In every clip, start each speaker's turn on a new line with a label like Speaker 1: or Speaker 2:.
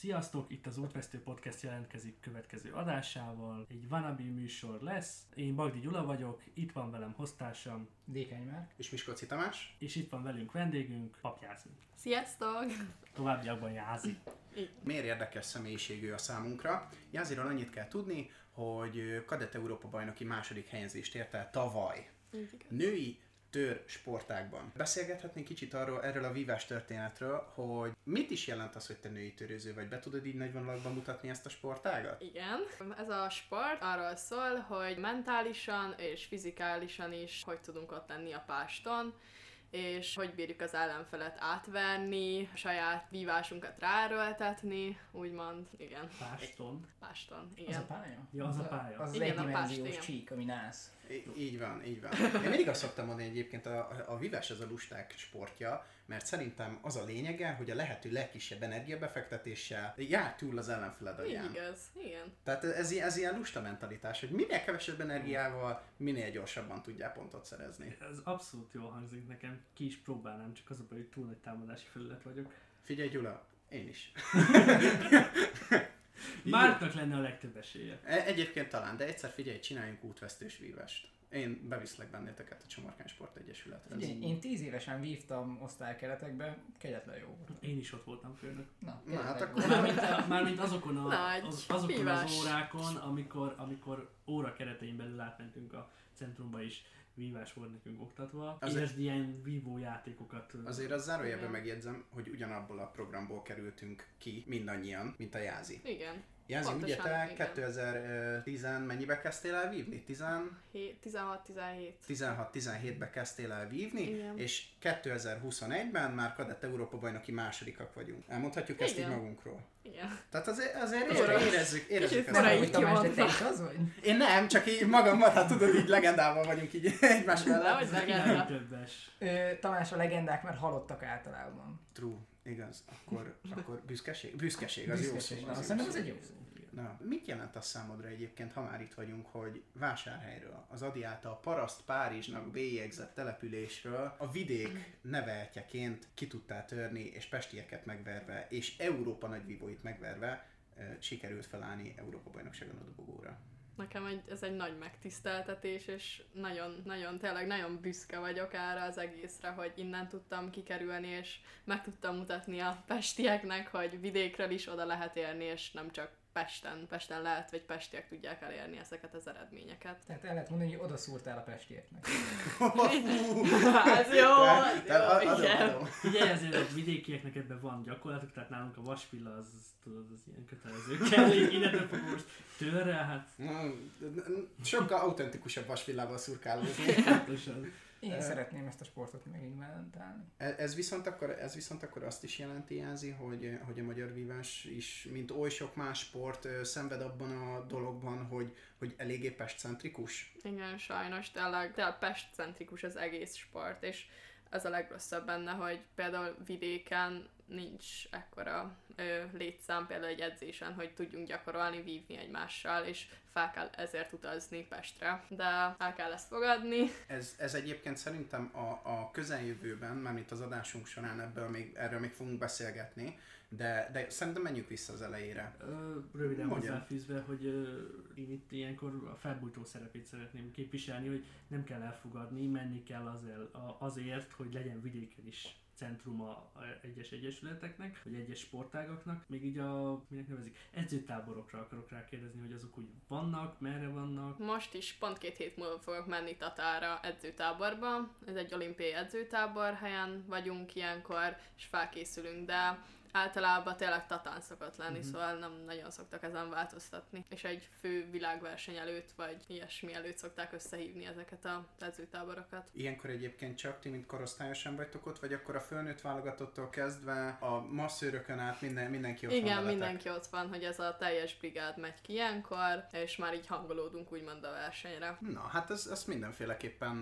Speaker 1: Sziasztok, itt az Útvesztő Podcast jelentkezik következő adásával. Egy Vanabi műsor lesz. Én Bagdi Gyula vagyok, itt van velem hoztársam,
Speaker 2: Dékeny már.
Speaker 3: És Miskolci Tamás.
Speaker 1: és itt van velünk vendégünk, Papjázni.
Speaker 4: Sziasztok!
Speaker 1: Továbbiakban Jázi.
Speaker 3: Miért érdekes személyiségű a számunkra? Jáziról annyit kell tudni, hogy kadett Európa bajnoki második helyezést ért el tavaly. Női tör sportákban. Beszélgethetnénk kicsit arról, erről a vívás történetről, hogy mit is jelent az, hogy te női törőző vagy? Be tudod így nagy vonalakban mutatni ezt a sportágat?
Speaker 4: Igen. Ez a sport arról szól, hogy mentálisan és fizikálisan is hogy tudunk ott lenni a páston, és hogy bírjuk az ellenfelet átverni, saját vívásunkat ráerőltetni, úgymond, igen,
Speaker 1: Páston.
Speaker 4: páston,
Speaker 2: Az
Speaker 4: igen.
Speaker 2: a pálya?
Speaker 1: Ja, az a pálya.
Speaker 2: Az az
Speaker 4: Igen, a pást,
Speaker 2: egydimenziós
Speaker 4: igen.
Speaker 2: csík, ami nász.
Speaker 3: Így van, így van. Én mindig azt szoktam mondani egyébként, a, a vívás az a lusták sportja, mert szerintem az a lényege, hogy a lehető legkisebb energiabefektetéssel jár túl az ellenfeled alján.
Speaker 4: igaz, igen.
Speaker 3: Tehát ez, ez ilyen lusta mentalitás, hogy minél kevesebb energiával, minél gyorsabban tudjál pontot szerezni.
Speaker 1: Ez abszolút jól hangzik nekem, ki is próbálnám, csak az a baj, hogy túl nagy támadási felület vagyok.
Speaker 3: Figyelj Gyula, én is.
Speaker 1: Márknak lenne a legtöbb esélye.
Speaker 3: E- Egyébként talán, de egyszer figyelj, csináljunk útvesztős vívást. Én beviszlek benneteket a Csomarkány Sport Egyesületre.
Speaker 2: Ugye, én tíz évesen vívtam osztálykeretekbe, kegyetlen jó volt.
Speaker 1: Én is ott voltam főnök.
Speaker 2: Na,
Speaker 3: Na, hát akkor-.
Speaker 1: Mármint, mármint azokon, a, az, azokon az órákon, amikor, amikor óra keretein belül átmentünk a centrumba is, vívás volt nekünk oktatva,
Speaker 3: Azért-
Speaker 1: és ilyen vívó játékokat.
Speaker 3: Azért az zárójelben megjegyzem, hogy ugyanabból a programból kerültünk ki mindannyian, mint a Jázi.
Speaker 4: Igen.
Speaker 3: Jázi, ugye te
Speaker 4: igen.
Speaker 3: 2010 mennyibe kezdtél el vívni? 10
Speaker 4: 16-17.
Speaker 3: 16-17-be kezdtél el vívni,
Speaker 4: Igen.
Speaker 3: és 2021-ben már kadett Európa bajnoki másodikak vagyunk. Elmondhatjuk ezt így
Speaker 4: Igen.
Speaker 3: magunkról.
Speaker 4: Igen.
Speaker 3: Tehát azért, azért érezzük, érezzük
Speaker 4: Kicsit
Speaker 3: ezt.
Speaker 4: korai.
Speaker 2: hogy Tamás, de te is az vagy?
Speaker 3: Én nem, csak így magammal, hát tudod, így legendával vagyunk így egymás mellett.
Speaker 1: Nem
Speaker 4: legenda.
Speaker 2: Tamás, a legendák már halottak általában.
Speaker 3: True, igaz. Akkor, akkor büszkeség? Büszkeség, az jó
Speaker 2: Büszkeség.
Speaker 3: szó.
Speaker 2: Na,
Speaker 3: Az jó
Speaker 2: Szerintem ez
Speaker 3: szó.
Speaker 2: egy jó szó.
Speaker 3: Na, mit jelent az számodra egyébként, ha már itt vagyunk, hogy vásárhelyről, az Adi által Paraszt Párizsnak bélyegzett településről a vidék neveltjeként ki tudtál törni, és pestieket megverve, és Európa nagyvívóit megverve sikerült felállni Európa bajnokságon a dobogóra.
Speaker 4: Nekem egy, ez egy nagy megtiszteltetés, és nagyon, nagyon, tényleg nagyon büszke vagyok erre az egészre, hogy innen tudtam kikerülni, és meg tudtam mutatni a pestieknek, hogy vidékről is oda lehet érni, és nem csak Pesten, Pesten lehet, vagy pestiek tudják elérni ezeket az eredményeket.
Speaker 2: Tehát el lehet mondani, hogy oda szúrtál a pestieknek.
Speaker 4: Ez jó,
Speaker 3: Te- te-
Speaker 4: jó,
Speaker 3: adom,
Speaker 4: igen.
Speaker 3: adom.
Speaker 1: Figyelj, azért a vidékieknek ebben van gyakorlatok, tehát nálunk a vaspilla az, tudod, az ilyen kötelező kell, így innentől fogva most törre, hát
Speaker 3: Sokkal autentikusabb vasvillával szurkálózni.
Speaker 1: pontosan.
Speaker 2: Én szeretném ezt a sportot megigmentálni.
Speaker 3: E- Ez viszont, akkor, ez viszont akkor azt is jelenti, Jázi, hogy, hogy a magyar vívás is, mint oly sok más sport, szenved abban a dologban, hogy, hogy eléggé pestcentrikus.
Speaker 4: Igen, sajnos tényleg, tényleg Pest-centrikus az egész sport, és az a legrosszabb benne, hogy például vidéken nincs ekkora ö, létszám például egy edzésen, hogy tudjunk gyakorolni, vívni egymással, és fel kell ezért utazni Pestre. De el kell ezt fogadni.
Speaker 3: Ez, ez egyébként szerintem a, a közeljövőben, mármint az adásunk során ebből még, erről még fogunk beszélgetni, de, de szerintem menjünk vissza az elejére.
Speaker 1: Ö, Röviden
Speaker 3: Hogyan?
Speaker 1: hozzáfűzve, hogy ö, én itt ilyenkor a felbújtó szerepét szeretném képviselni, hogy nem kell elfogadni, menni kell azért, azért hogy legyen vidéken is centrum a a egyes egyesületeknek, vagy egyes sportágaknak. Még így a, minek nevezik, edzőtáborokra akarok rákérdezni, hogy azok úgy vannak, merre vannak.
Speaker 4: Most is pont két hét múlva fogok menni Tatára edzőtáborba. Ez egy olimpiai edzőtábor helyen vagyunk ilyenkor, és felkészülünk, de általában tényleg Tatán szokott lenni,
Speaker 1: Mhm.
Speaker 4: mm-hmm. szóval nem nagyon szoktak ezen változtatni. És egy fő világverseny előtt, vagy ilyesmi előtt szokták összehívni ezeket a edzőtáborokat.
Speaker 3: Ilyenkor egyébként csak ti, mint korosztályosan vagytok ott, vagy akkor a fölnőtt válogatottól kezdve a masszőrökön át minden, mindenki ott van
Speaker 4: Igen,
Speaker 3: veletek?
Speaker 4: mindenki ott van, hogy ez a teljes brigád megy ki ilyenkor, és már így hangolódunk úgymond a versenyre.
Speaker 3: Na, hát ez, ez mindenféleképpen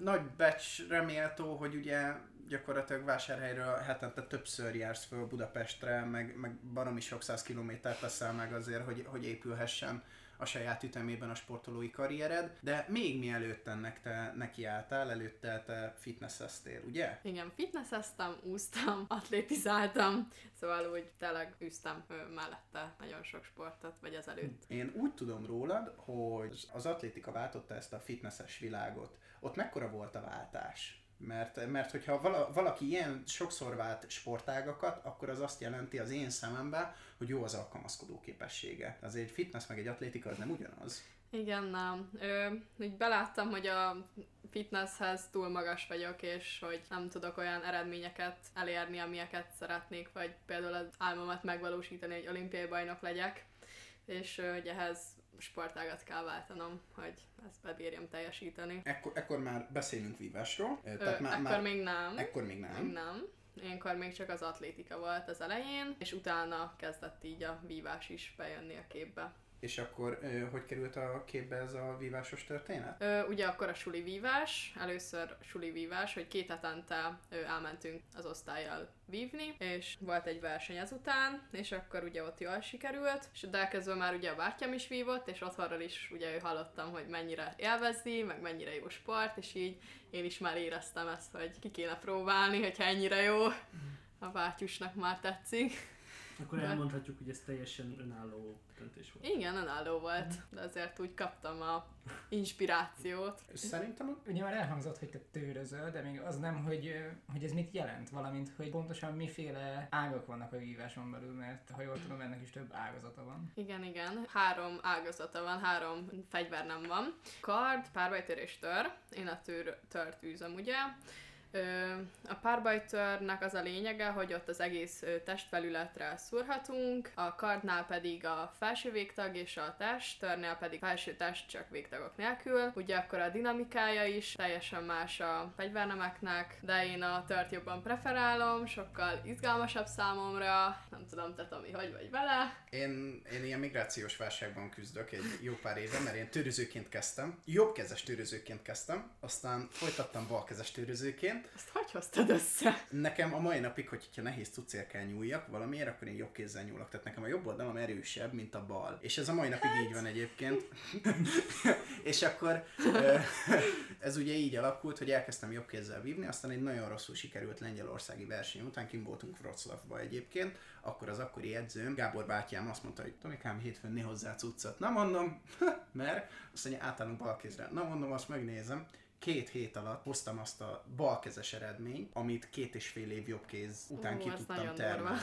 Speaker 3: nagy becsre méltó, hogy ugye gyakorlatilag vásárhelyről hetente többször jársz föl Budapestre, meg, meg baromi sok száz kilométert teszel meg azért, hogy, hogy épülhessen a saját ütemében a sportolói karriered, de még mielőtt ennek te nekiálltál, előtte te fitnesseztél, ugye?
Speaker 4: Igen, fitnesseztem, úsztam, atlétizáltam, szóval úgy tényleg üztem mellette nagyon sok sportot, vagy ezelőtt.
Speaker 3: Én úgy tudom rólad, hogy az atlétika váltotta ezt a fitnesses világot. Ott mekkora volt a váltás? Mert, mert hogyha vala, valaki ilyen sokszor vált sportágakat, akkor az azt jelenti az én szememben, hogy jó az alkalmazkodó képessége. Azért egy fitness meg egy atlétika az nem ugyanaz.
Speaker 4: Igen, nem. Ö, úgy beláttam, hogy a fitnesshez túl magas vagyok, és hogy nem tudok olyan eredményeket elérni, amilyeket szeretnék, vagy például az álmomat megvalósítani, hogy olimpiai bajnok legyek, és hogy ehhez sportágat kell váltanom, hogy ezt bebírjam teljesíteni.
Speaker 3: Ekkor, ekkor már beszélünk vívásról. Ö,
Speaker 4: Ö,
Speaker 3: már,
Speaker 4: ekkor
Speaker 3: már,
Speaker 4: még nem.
Speaker 3: ekkor még nem.
Speaker 4: Még nem. Ilyenkor még csak az atlétika volt az elején, és utána kezdett így a vívás is bejönni a képbe.
Speaker 3: És akkor hogy került a képbe ez a vívásos történet?
Speaker 4: Ö, ugye akkor a suli vívás, először suli vívás, hogy két hetente elmentünk az osztályjal vívni, és volt egy verseny ezután, és akkor ugye ott jól sikerült, és de elkezdve már ugye a bátyám is vívott, és otthonról is ugye ő hallottam, hogy mennyire élvezi, meg mennyire jó sport, és így én is már éreztem ezt, hogy ki kéne próbálni, hogyha ennyire jó. A bátyusnak már tetszik.
Speaker 1: Akkor
Speaker 4: De-
Speaker 1: elmondhatjuk, hogy ez teljesen önálló döntés volt.
Speaker 4: Igen, önálló volt, de azért úgy kaptam a inspirációt.
Speaker 3: Szerintem
Speaker 2: Ugye már elhangzott, hogy te tőrözöl, de még az nem, hogy, hogy ez mit jelent, valamint, hogy pontosan miféle ágak vannak a víváson belül, mert ha jól tudom, ennek is több ágazata van.
Speaker 4: Igen, igen. Három ágazata van, három fegyver nem van. Kard, párbajtörés, tör. Én a tör, tört űzöm, ugye? A párbajtörnek az a lényege, hogy ott az egész testfelületre szúrhatunk, a kardnál pedig a felső végtag és a test, pedig felső test csak végtagok nélkül. Ugye akkor a dinamikája is teljesen más a fegyvernemeknek, de én a tört jobban preferálom, sokkal izgalmasabb számomra. Nem tudom, te Tomi, hogy vagy vele?
Speaker 3: Én, én ilyen migrációs válságban küzdök egy jó pár éve, mert én tőrözőként kezdtem. Jobbkezes tőrözőként kezdtem, aztán folytattam balkezes tőrözőként.
Speaker 4: Ezt hogy hoztad össze?
Speaker 3: Nekem a mai napig, hogy ha nehéz cuccér kell nyúljak valamiért, akkor én jobb kézzel nyúlok. Tehát nekem a jobb oldalam erősebb, mint a bal. És ez a mai napig így van egyébként. és akkor ez ugye így alakult, hogy elkezdtem jobb kézzel vívni, aztán egy nagyon rosszul sikerült lengyelországi verseny után, kim voltunk Wroclawba egyébként, akkor az akkori edzőm, Gábor bátyám azt mondta, hogy Tomikám, hétfőn né hozzá cuccot. Na mondom, mert azt mondja, átállunk balkézre. Na mondom, azt megnézem. Két hét alatt hoztam azt a balkezes eredményt, amit két és fél év jobb kéz után
Speaker 4: Ú,
Speaker 3: ki tudtam
Speaker 4: nagyon durva.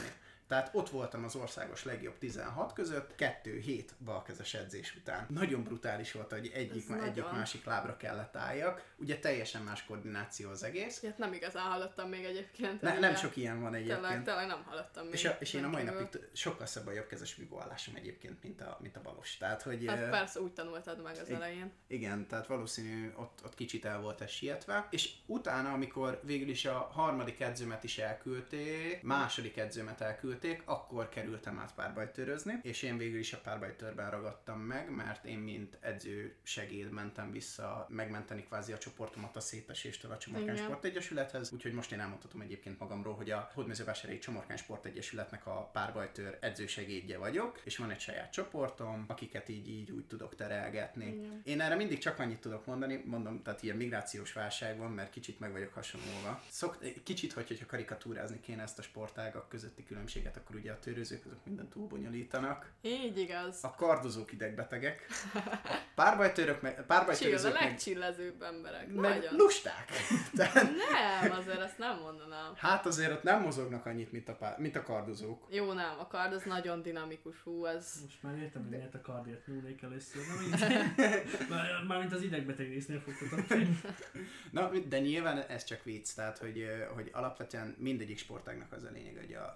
Speaker 3: Tehát ott voltam az országos legjobb 16 között, kettő hét balkezes edzés után. Nagyon brutális volt, hogy egyik,
Speaker 4: Ez
Speaker 3: egyik
Speaker 4: nagyon.
Speaker 3: másik lábra kellett álljak. Ugye teljesen más koordináció az egész.
Speaker 4: Ilyet nem igazán hallottam még egyébként.
Speaker 3: Ne, nem sok ilyen van
Speaker 4: Tényleg,
Speaker 3: egyébként.
Speaker 4: tényleg nem hallottam még.
Speaker 3: És, a, és én a mai napig sokkal szebb a jobbkezes vívóállásom egyébként, mint a, mint a balos. Tehát, hogy
Speaker 4: Hát persze úgy tanultad meg az
Speaker 3: Ig-
Speaker 4: elején.
Speaker 3: igen, tehát valószínű ott, ott kicsit el volt ez sietve. És utána, amikor végül is a harmadik edzőmet is elküldték, második edzőmet elküldték, akkor kerültem át párbajtőrözni, és én végül is a párbajtőrben ragadtam meg, mert én mint edző segéd mentem vissza megmenteni kvázi a csoportomat a széteséstől a Csomorkány. Sportegyesülethez, úgyhogy most én elmondhatom egyébként magamról, hogy a Hódmezővásárhelyi Csomorkány Sportegyesületnek a párbajtőr edzősegédje vagyok, és van egy saját csoportom, akiket így, így úgy tudok terelgetni.
Speaker 4: Igen.
Speaker 3: Én erre mindig csak annyit tudok mondani, mondom, tehát ilyen migrációs válság van, mert kicsit meg vagyok hasonlóva. Szok, kicsit, hogy, hogyha karikatúrázni kéne ezt a sportágak közötti különbséget, akkor ugye a törőzők azok mindent túlbonyolítanak.
Speaker 4: Így igaz.
Speaker 3: A kardozók idegbetegek, a párbajtőrök meg,
Speaker 4: Chill, a
Speaker 3: párbajtőrözők meg,
Speaker 4: legcsillezőbb emberek.
Speaker 3: meg
Speaker 4: Nagyon.
Speaker 3: lusták. Tehát,
Speaker 4: Nem, azért ezt nem mondanám.
Speaker 3: hát azért ott nem mozognak annyit, mint a, pár, mint a kardozók.
Speaker 4: Jó, nem, a kard az nagyon dinamikus, hú, ez...
Speaker 1: Most már értem, hogy miért a kardért nyúlnék először. Na. Már- Mármint az idegbeteg résznél fogtatok ki.
Speaker 3: Na, de nyilván ez csak vicc, tehát hogy, hogy alapvetően mindegyik sportágnak az a lényeg, hogy a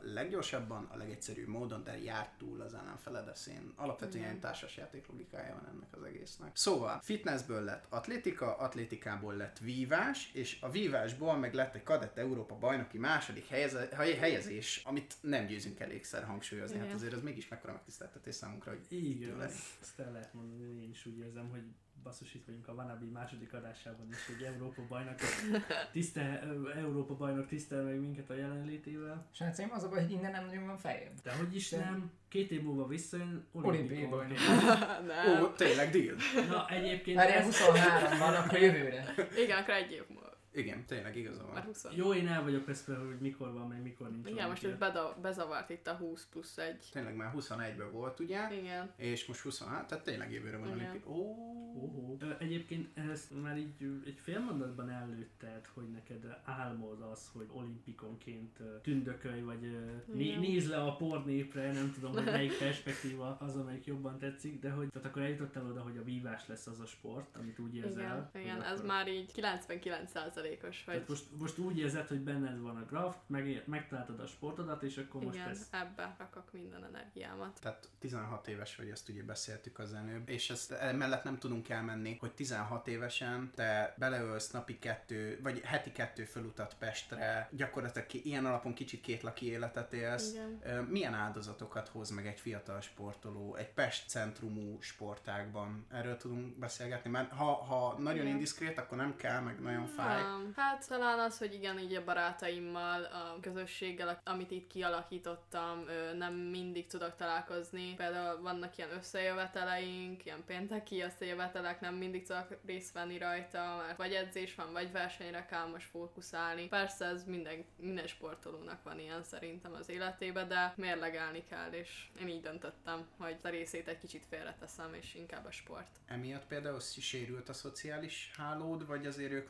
Speaker 3: leggyorsabban, a legegyszerűbb módon, de járt túl az ellenfele, de szén. Alapvetően
Speaker 4: Igen.
Speaker 3: ilyen társasjáték logikája van ennek az egésznek. Szóval, fitnessből lett atlétika, atlétikából lett vívás, és a vívásból meg lett egy kadett Európa bajnoki második helyeze, hely- helyezés, amit nem győzünk elégszer hangsúlyozni. Hát
Speaker 4: Igen.
Speaker 3: azért az mégis mekkora megtiszteltetés számunkra, hogy
Speaker 1: Igen, ezt, ezt el lehet mondani, én is úgy érzem, hogy basszus itt vagyunk a Vanabi második adásában is, hogy Európa bajnok, tisztel, Európa bajnok tisztel meg minket a jelenlétével.
Speaker 2: Sáncim, az a baj, hogy innen nem nagyon van fejem.
Speaker 1: De hogy is
Speaker 2: De-
Speaker 1: nem, két év múlva visszajön
Speaker 2: Olimpiai bajnok.
Speaker 4: Nem.
Speaker 3: Ó, tényleg deal.
Speaker 1: Na egyébként
Speaker 2: Várjál,
Speaker 1: ez,
Speaker 2: 23 van, akkor jövőre.
Speaker 4: Igen, akkor egy év múlva.
Speaker 3: Igen, tényleg igaza
Speaker 4: Már
Speaker 3: van.
Speaker 4: 20.
Speaker 1: jó, én el vagyok veszve, hogy mikor van, meg mikor nincs
Speaker 4: Igen, most beda- bezavart itt a 20 plusz 1.
Speaker 3: Tényleg már 21-ben volt, ugye?
Speaker 4: Igen.
Speaker 3: És most 23, tehát tényleg jövőre van
Speaker 4: Igen.
Speaker 3: olimpia. Ó.
Speaker 1: Ö, Egyébként ezt már így egy fél mondatban előtted, hogy neked álmod az, hogy olimpikonként tündökölj, vagy né- nézd le a pornépre, nem tudom, hogy melyik perspektíva az, amelyik jobban tetszik, de hogy tehát akkor eljutottál oda, hogy a vívás lesz az a sport, amit úgy érzel.
Speaker 4: Igen, igen, ez már így 99%-os, hogy
Speaker 1: Tehát most, most úgy érzed, hogy benned van a graf, meg, megtaláltad a sportodat, és akkor most
Speaker 4: igen,
Speaker 1: ez
Speaker 4: ebbe rakok minden energiámat.
Speaker 3: Tehát 16 éves vagy, ezt ugye beszéltük az előbb, és ezt emellett nem tudunk elmenni, hogy 16 évesen te beleölsz napi kettő, vagy heti kettő fölutat Pestre, gyakorlatilag ki, ilyen alapon kicsit kétlaki életet élsz.
Speaker 4: Igen.
Speaker 3: Milyen áldozatokat hoz meg egy fiatal sportoló egy Pest centrumú sportágban? Erről tudunk beszélgetni, mert ha, ha nagyon
Speaker 4: Igen.
Speaker 3: indiszkrét, akkor nem kell, meg nagyon fáj.
Speaker 4: Nem. Hát talán az, hogy igen, így a barátaimmal, a közösséggel, amit itt kialakítottam, nem mindig tudok találkozni. Például vannak ilyen összejöveteleink, ilyen pénteki összejövetelek, nem mindig tudok részt venni rajta, mert vagy edzés van, vagy versenyre kell most fókuszálni. Persze ez minden, minden sportolónak van ilyen szerintem az életében, de mérlegelni kell, és én így döntöttem, hogy a részét egy kicsit félreteszem, és inkább a sport.
Speaker 3: Emiatt például sérült a szociális hálód, vagy azért ők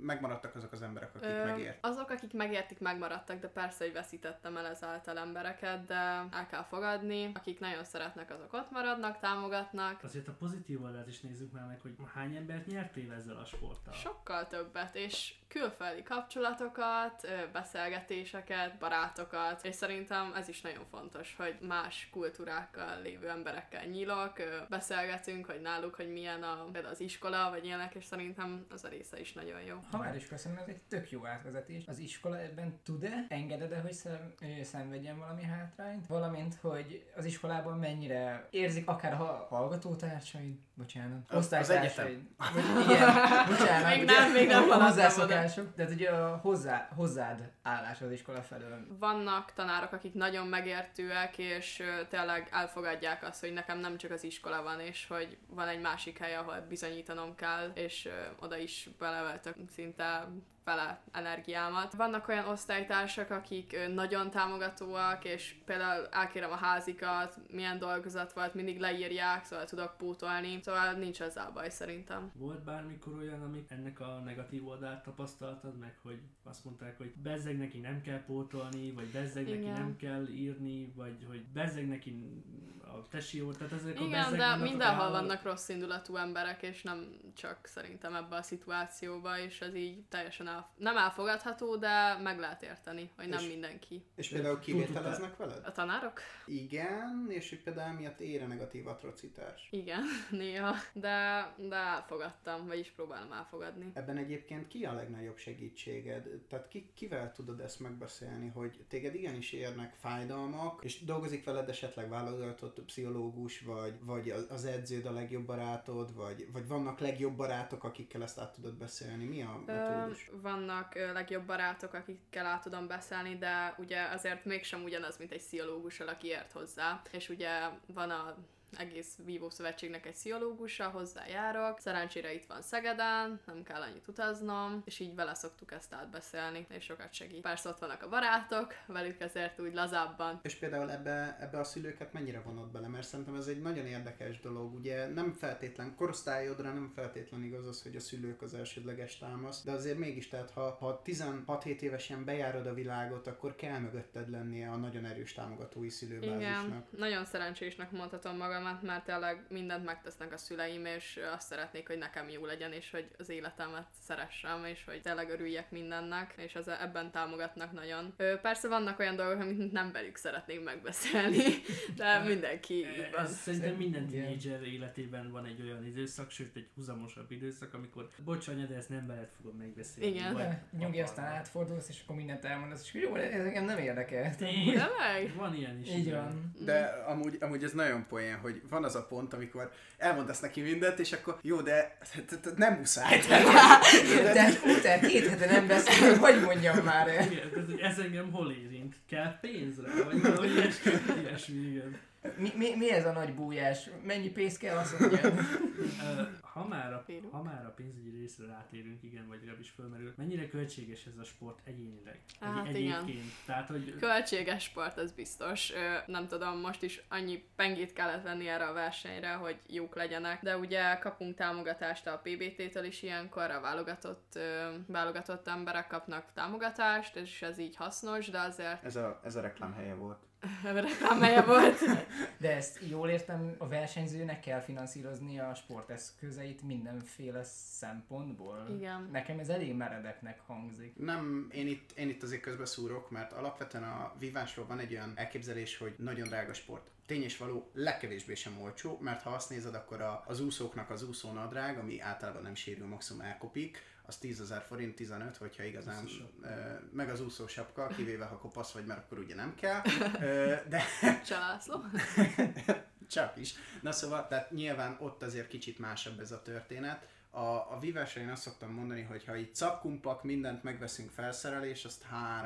Speaker 3: megmaradtak azok az emberek, akik
Speaker 4: Ö,
Speaker 3: megért?
Speaker 4: Azok, akik megértik, megmaradtak, de persze, hogy veszítettem el ezáltal embereket, de el kell fogadni. Akik nagyon szeretnek, azok ott maradnak, támogatnak.
Speaker 1: azért a pozitív oldalt is nézzük már meg, hogy hány embert nyertél ezzel a sporttal.
Speaker 4: Sokkal többet, és külföldi kapcsolatokat, beszélgetéseket, barátokat, és szerintem ez is nagyon fontos, hogy más kultúrákkal lévő emberekkel nyílok, beszélgetünk, hogy náluk, hogy milyen a, például az iskola, vagy ilyenek, és szerintem az a része is nagyon jó.
Speaker 2: Ha már is köszönöm, ez egy tök jó átvezetés. Az iskola ebben tud-e, engeded-e, hogy szem, szenvedjen valami hátrányt? Valamint, hogy az iskolában mennyire érzik akár a hallgatótársaid, bocsánat,
Speaker 3: Az- az
Speaker 2: osztálytársaid. Vagy, igen, bocsánat.
Speaker 4: Még
Speaker 2: ugye,
Speaker 4: nem, még nem
Speaker 2: a hozzászokások, tehát ugye a hozzá, hozzád állás az iskola felől.
Speaker 4: Vannak tanárok, akik nagyon megértőek, és tényleg elfogadják azt, hogy nekem nem csak az iskola van, és hogy van egy másik hely, ahol bizonyítanom kell, és oda is beleveltök szinte fele energiámat. Vannak olyan osztálytársak, akik nagyon támogatóak, és például elkérem a házikat, milyen dolgozat volt, mindig leírják, szóval tudok pótolni, szóval nincs ezzel baj szerintem.
Speaker 1: Volt bármikor olyan, amik ennek a negatív oldalt tapasztaltad meg, hogy azt mondták, hogy bezzeg neki nem kell pótolni, vagy bezzeg neki nem kell írni, vagy hogy bezzeg neki a tesi tehát ezek a
Speaker 4: Igen,
Speaker 1: bezzeg
Speaker 4: de mindenhol vannak rossz indulatú emberek, és nem csak szerintem ebbe a szituációba, és ez így teljesen el, nem elfogadható, de meg lehet érteni, hogy nem
Speaker 3: És-
Speaker 4: mindenki.
Speaker 3: És például kivételeznek veled?
Speaker 4: A tanárok?
Speaker 3: Igen, és hogy például miatt ére negatív atrocitás.
Speaker 4: Igen, néha, de, de elfogadtam, vagyis próbálom elfogadni.
Speaker 3: Ebben egyébként ki a legnagyobb segítséged? Tehát ki, kivel tudod ezt megbeszélni, hogy téged igenis érnek fájdalmak, és dolgozik veled esetleg válogatott pszichológus, vagy, vagy az- edződ a legjobb barátod, vagy, vagy vannak legjobb barátok, akikkel ezt át tudod beszélni? Mi a
Speaker 4: Ö,
Speaker 3: metódus?
Speaker 4: vannak ö, legjobb barátok, akikkel át tudom beszélni, de ugye azért mégsem ugyanaz, mint egy pszichológussal, aki ért hozzá. És ugye van a egész Vívó Szövetségnek egy pszichológusa, hozzájárok. Szerencsére itt van Szegeden, nem kell annyit utaznom, és így vele szoktuk ezt átbeszélni, és sokat segít. Persze ott vannak a barátok, velük ezért úgy lazábban.
Speaker 3: És például ebbe, ebbe a szülőket mennyire vonod bele? Mert szerintem ez egy nagyon érdekes dolog. Ugye nem feltétlen, korosztályodra nem feltétlen igaz az, hogy a szülők az elsődleges támasz, de azért mégis, tehát ha, ha 16-7 évesen bejárod a világot, akkor kell mögötted lennie a nagyon erős támogatói szülőbázisnak.
Speaker 4: Igen, nagyon szerencsésnek mondhatom magamat, mert tényleg mindent megtesznek a szüleim, és azt szeretnék, hogy nekem jó legyen, és hogy az életemet szeressem, és hogy tényleg örüljek mindennek, és az, ebben támogatnak nagyon. Persze vannak olyan dolgok, amit nem velük szeretnék megbeszélni, de mindenki így van.
Speaker 1: Ez szerintem minden tínédzser életében van egy olyan időszak, sőt egy húzamosabb időszak, amikor bocs anya, de ezt nem veled fogom megbeszélni.
Speaker 4: Igen.
Speaker 1: vagy
Speaker 2: nyugi, aztán átfordulsz, és akkor mindent elmondasz, és jó, ez engem nem érdekel.
Speaker 1: Van ilyen is.
Speaker 2: Így
Speaker 1: igen.
Speaker 2: van.
Speaker 3: De amúgy, amúgy ez nagyon poén, hogy van az a pont, amikor elmondasz neki mindent, és akkor jó, de nem muszáj.
Speaker 2: De utána két hete nem beszélünk, hogy mondjam már.
Speaker 1: Igen, ez engem hol érint? Kell pénzre? Vagy ilyesmi igen.
Speaker 2: Mi, mi, mi ez a nagy bújás? Mennyi pénz kell azt mondjam?
Speaker 1: Ö, ha, már a, ha már a pénzügyi részre rátérünk, igen, vagy legalábbis fölmerül, mennyire költséges ez a sport egyénileg?
Speaker 4: Hát
Speaker 1: Egy,
Speaker 4: igen.
Speaker 1: egyébként. Tehát, hogy
Speaker 4: Költséges sport, ez biztos. Nem tudom, most is annyi pengét kellett venni erre a versenyre, hogy jók legyenek, de ugye kapunk támogatást a PBT-től is ilyenkor, a válogatott, válogatott emberek kapnak támogatást, és ez így hasznos, de azért
Speaker 3: Ez a, ez a reklám helye volt.
Speaker 4: Reklámhelye volt.
Speaker 2: De ezt jól értem, a versenyzőnek kell finanszírozni a sporteszközeit mindenféle szempontból.
Speaker 4: Igen.
Speaker 2: Nekem ez elég meredeknek hangzik.
Speaker 3: Nem, én itt, én itt azért közbeszúrok, mert alapvetően a vívásról van egy olyan elképzelés, hogy nagyon drága sport. Tény és való, legkevésbé sem olcsó, mert ha azt nézed, akkor a, az úszóknak az úszónadrág, ami általában nem sérül, maximum elkopik, az 10 ezer forint, 15, hogyha igazán,
Speaker 1: Úszósapka.
Speaker 3: meg az úszósapka, kivéve ha kopasz vagy, mert akkor ugye nem kell, de
Speaker 4: Csalászló.
Speaker 3: csak is. Na szóval, tehát nyilván ott azért kicsit másabb ez a történet. A, a vívásra én azt szoktam mondani, hogy ha így szakkumpak, mindent megveszünk felszerelés, azt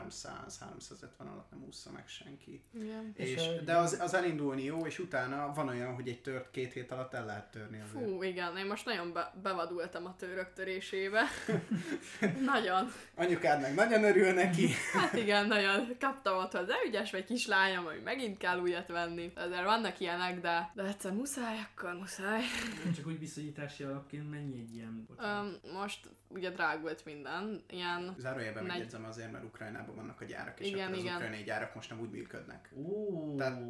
Speaker 3: 300-350 alatt nem ússza meg senki.
Speaker 4: Igen.
Speaker 2: És
Speaker 3: de az, az elindulni jó, és utána van olyan, hogy egy tört két hét alatt el lehet törni azért.
Speaker 4: Fú, igen, én most nagyon be- bevadultam a török törésébe. nagyon.
Speaker 3: Anyukád meg nagyon örül neki.
Speaker 4: Hát igen, nagyon kaptam otthon, de ügyes vagy kislányom, hogy megint kell újat venni. Azért vannak ilyenek, de, de egyszer muszáj, akkor muszáj.
Speaker 1: csak úgy viszonyítási alapként mennyi egy ilyen? bocsánat.
Speaker 4: Most ugye drágult minden, ilyen
Speaker 3: Zárójelben
Speaker 4: Negy-
Speaker 3: megjegyzem azért, mert Ukrajnában vannak a gyárak, és
Speaker 4: Igen,
Speaker 3: akkor az
Speaker 4: igen.
Speaker 3: ukrajnai gyárak most nem úgy működnek. Tehát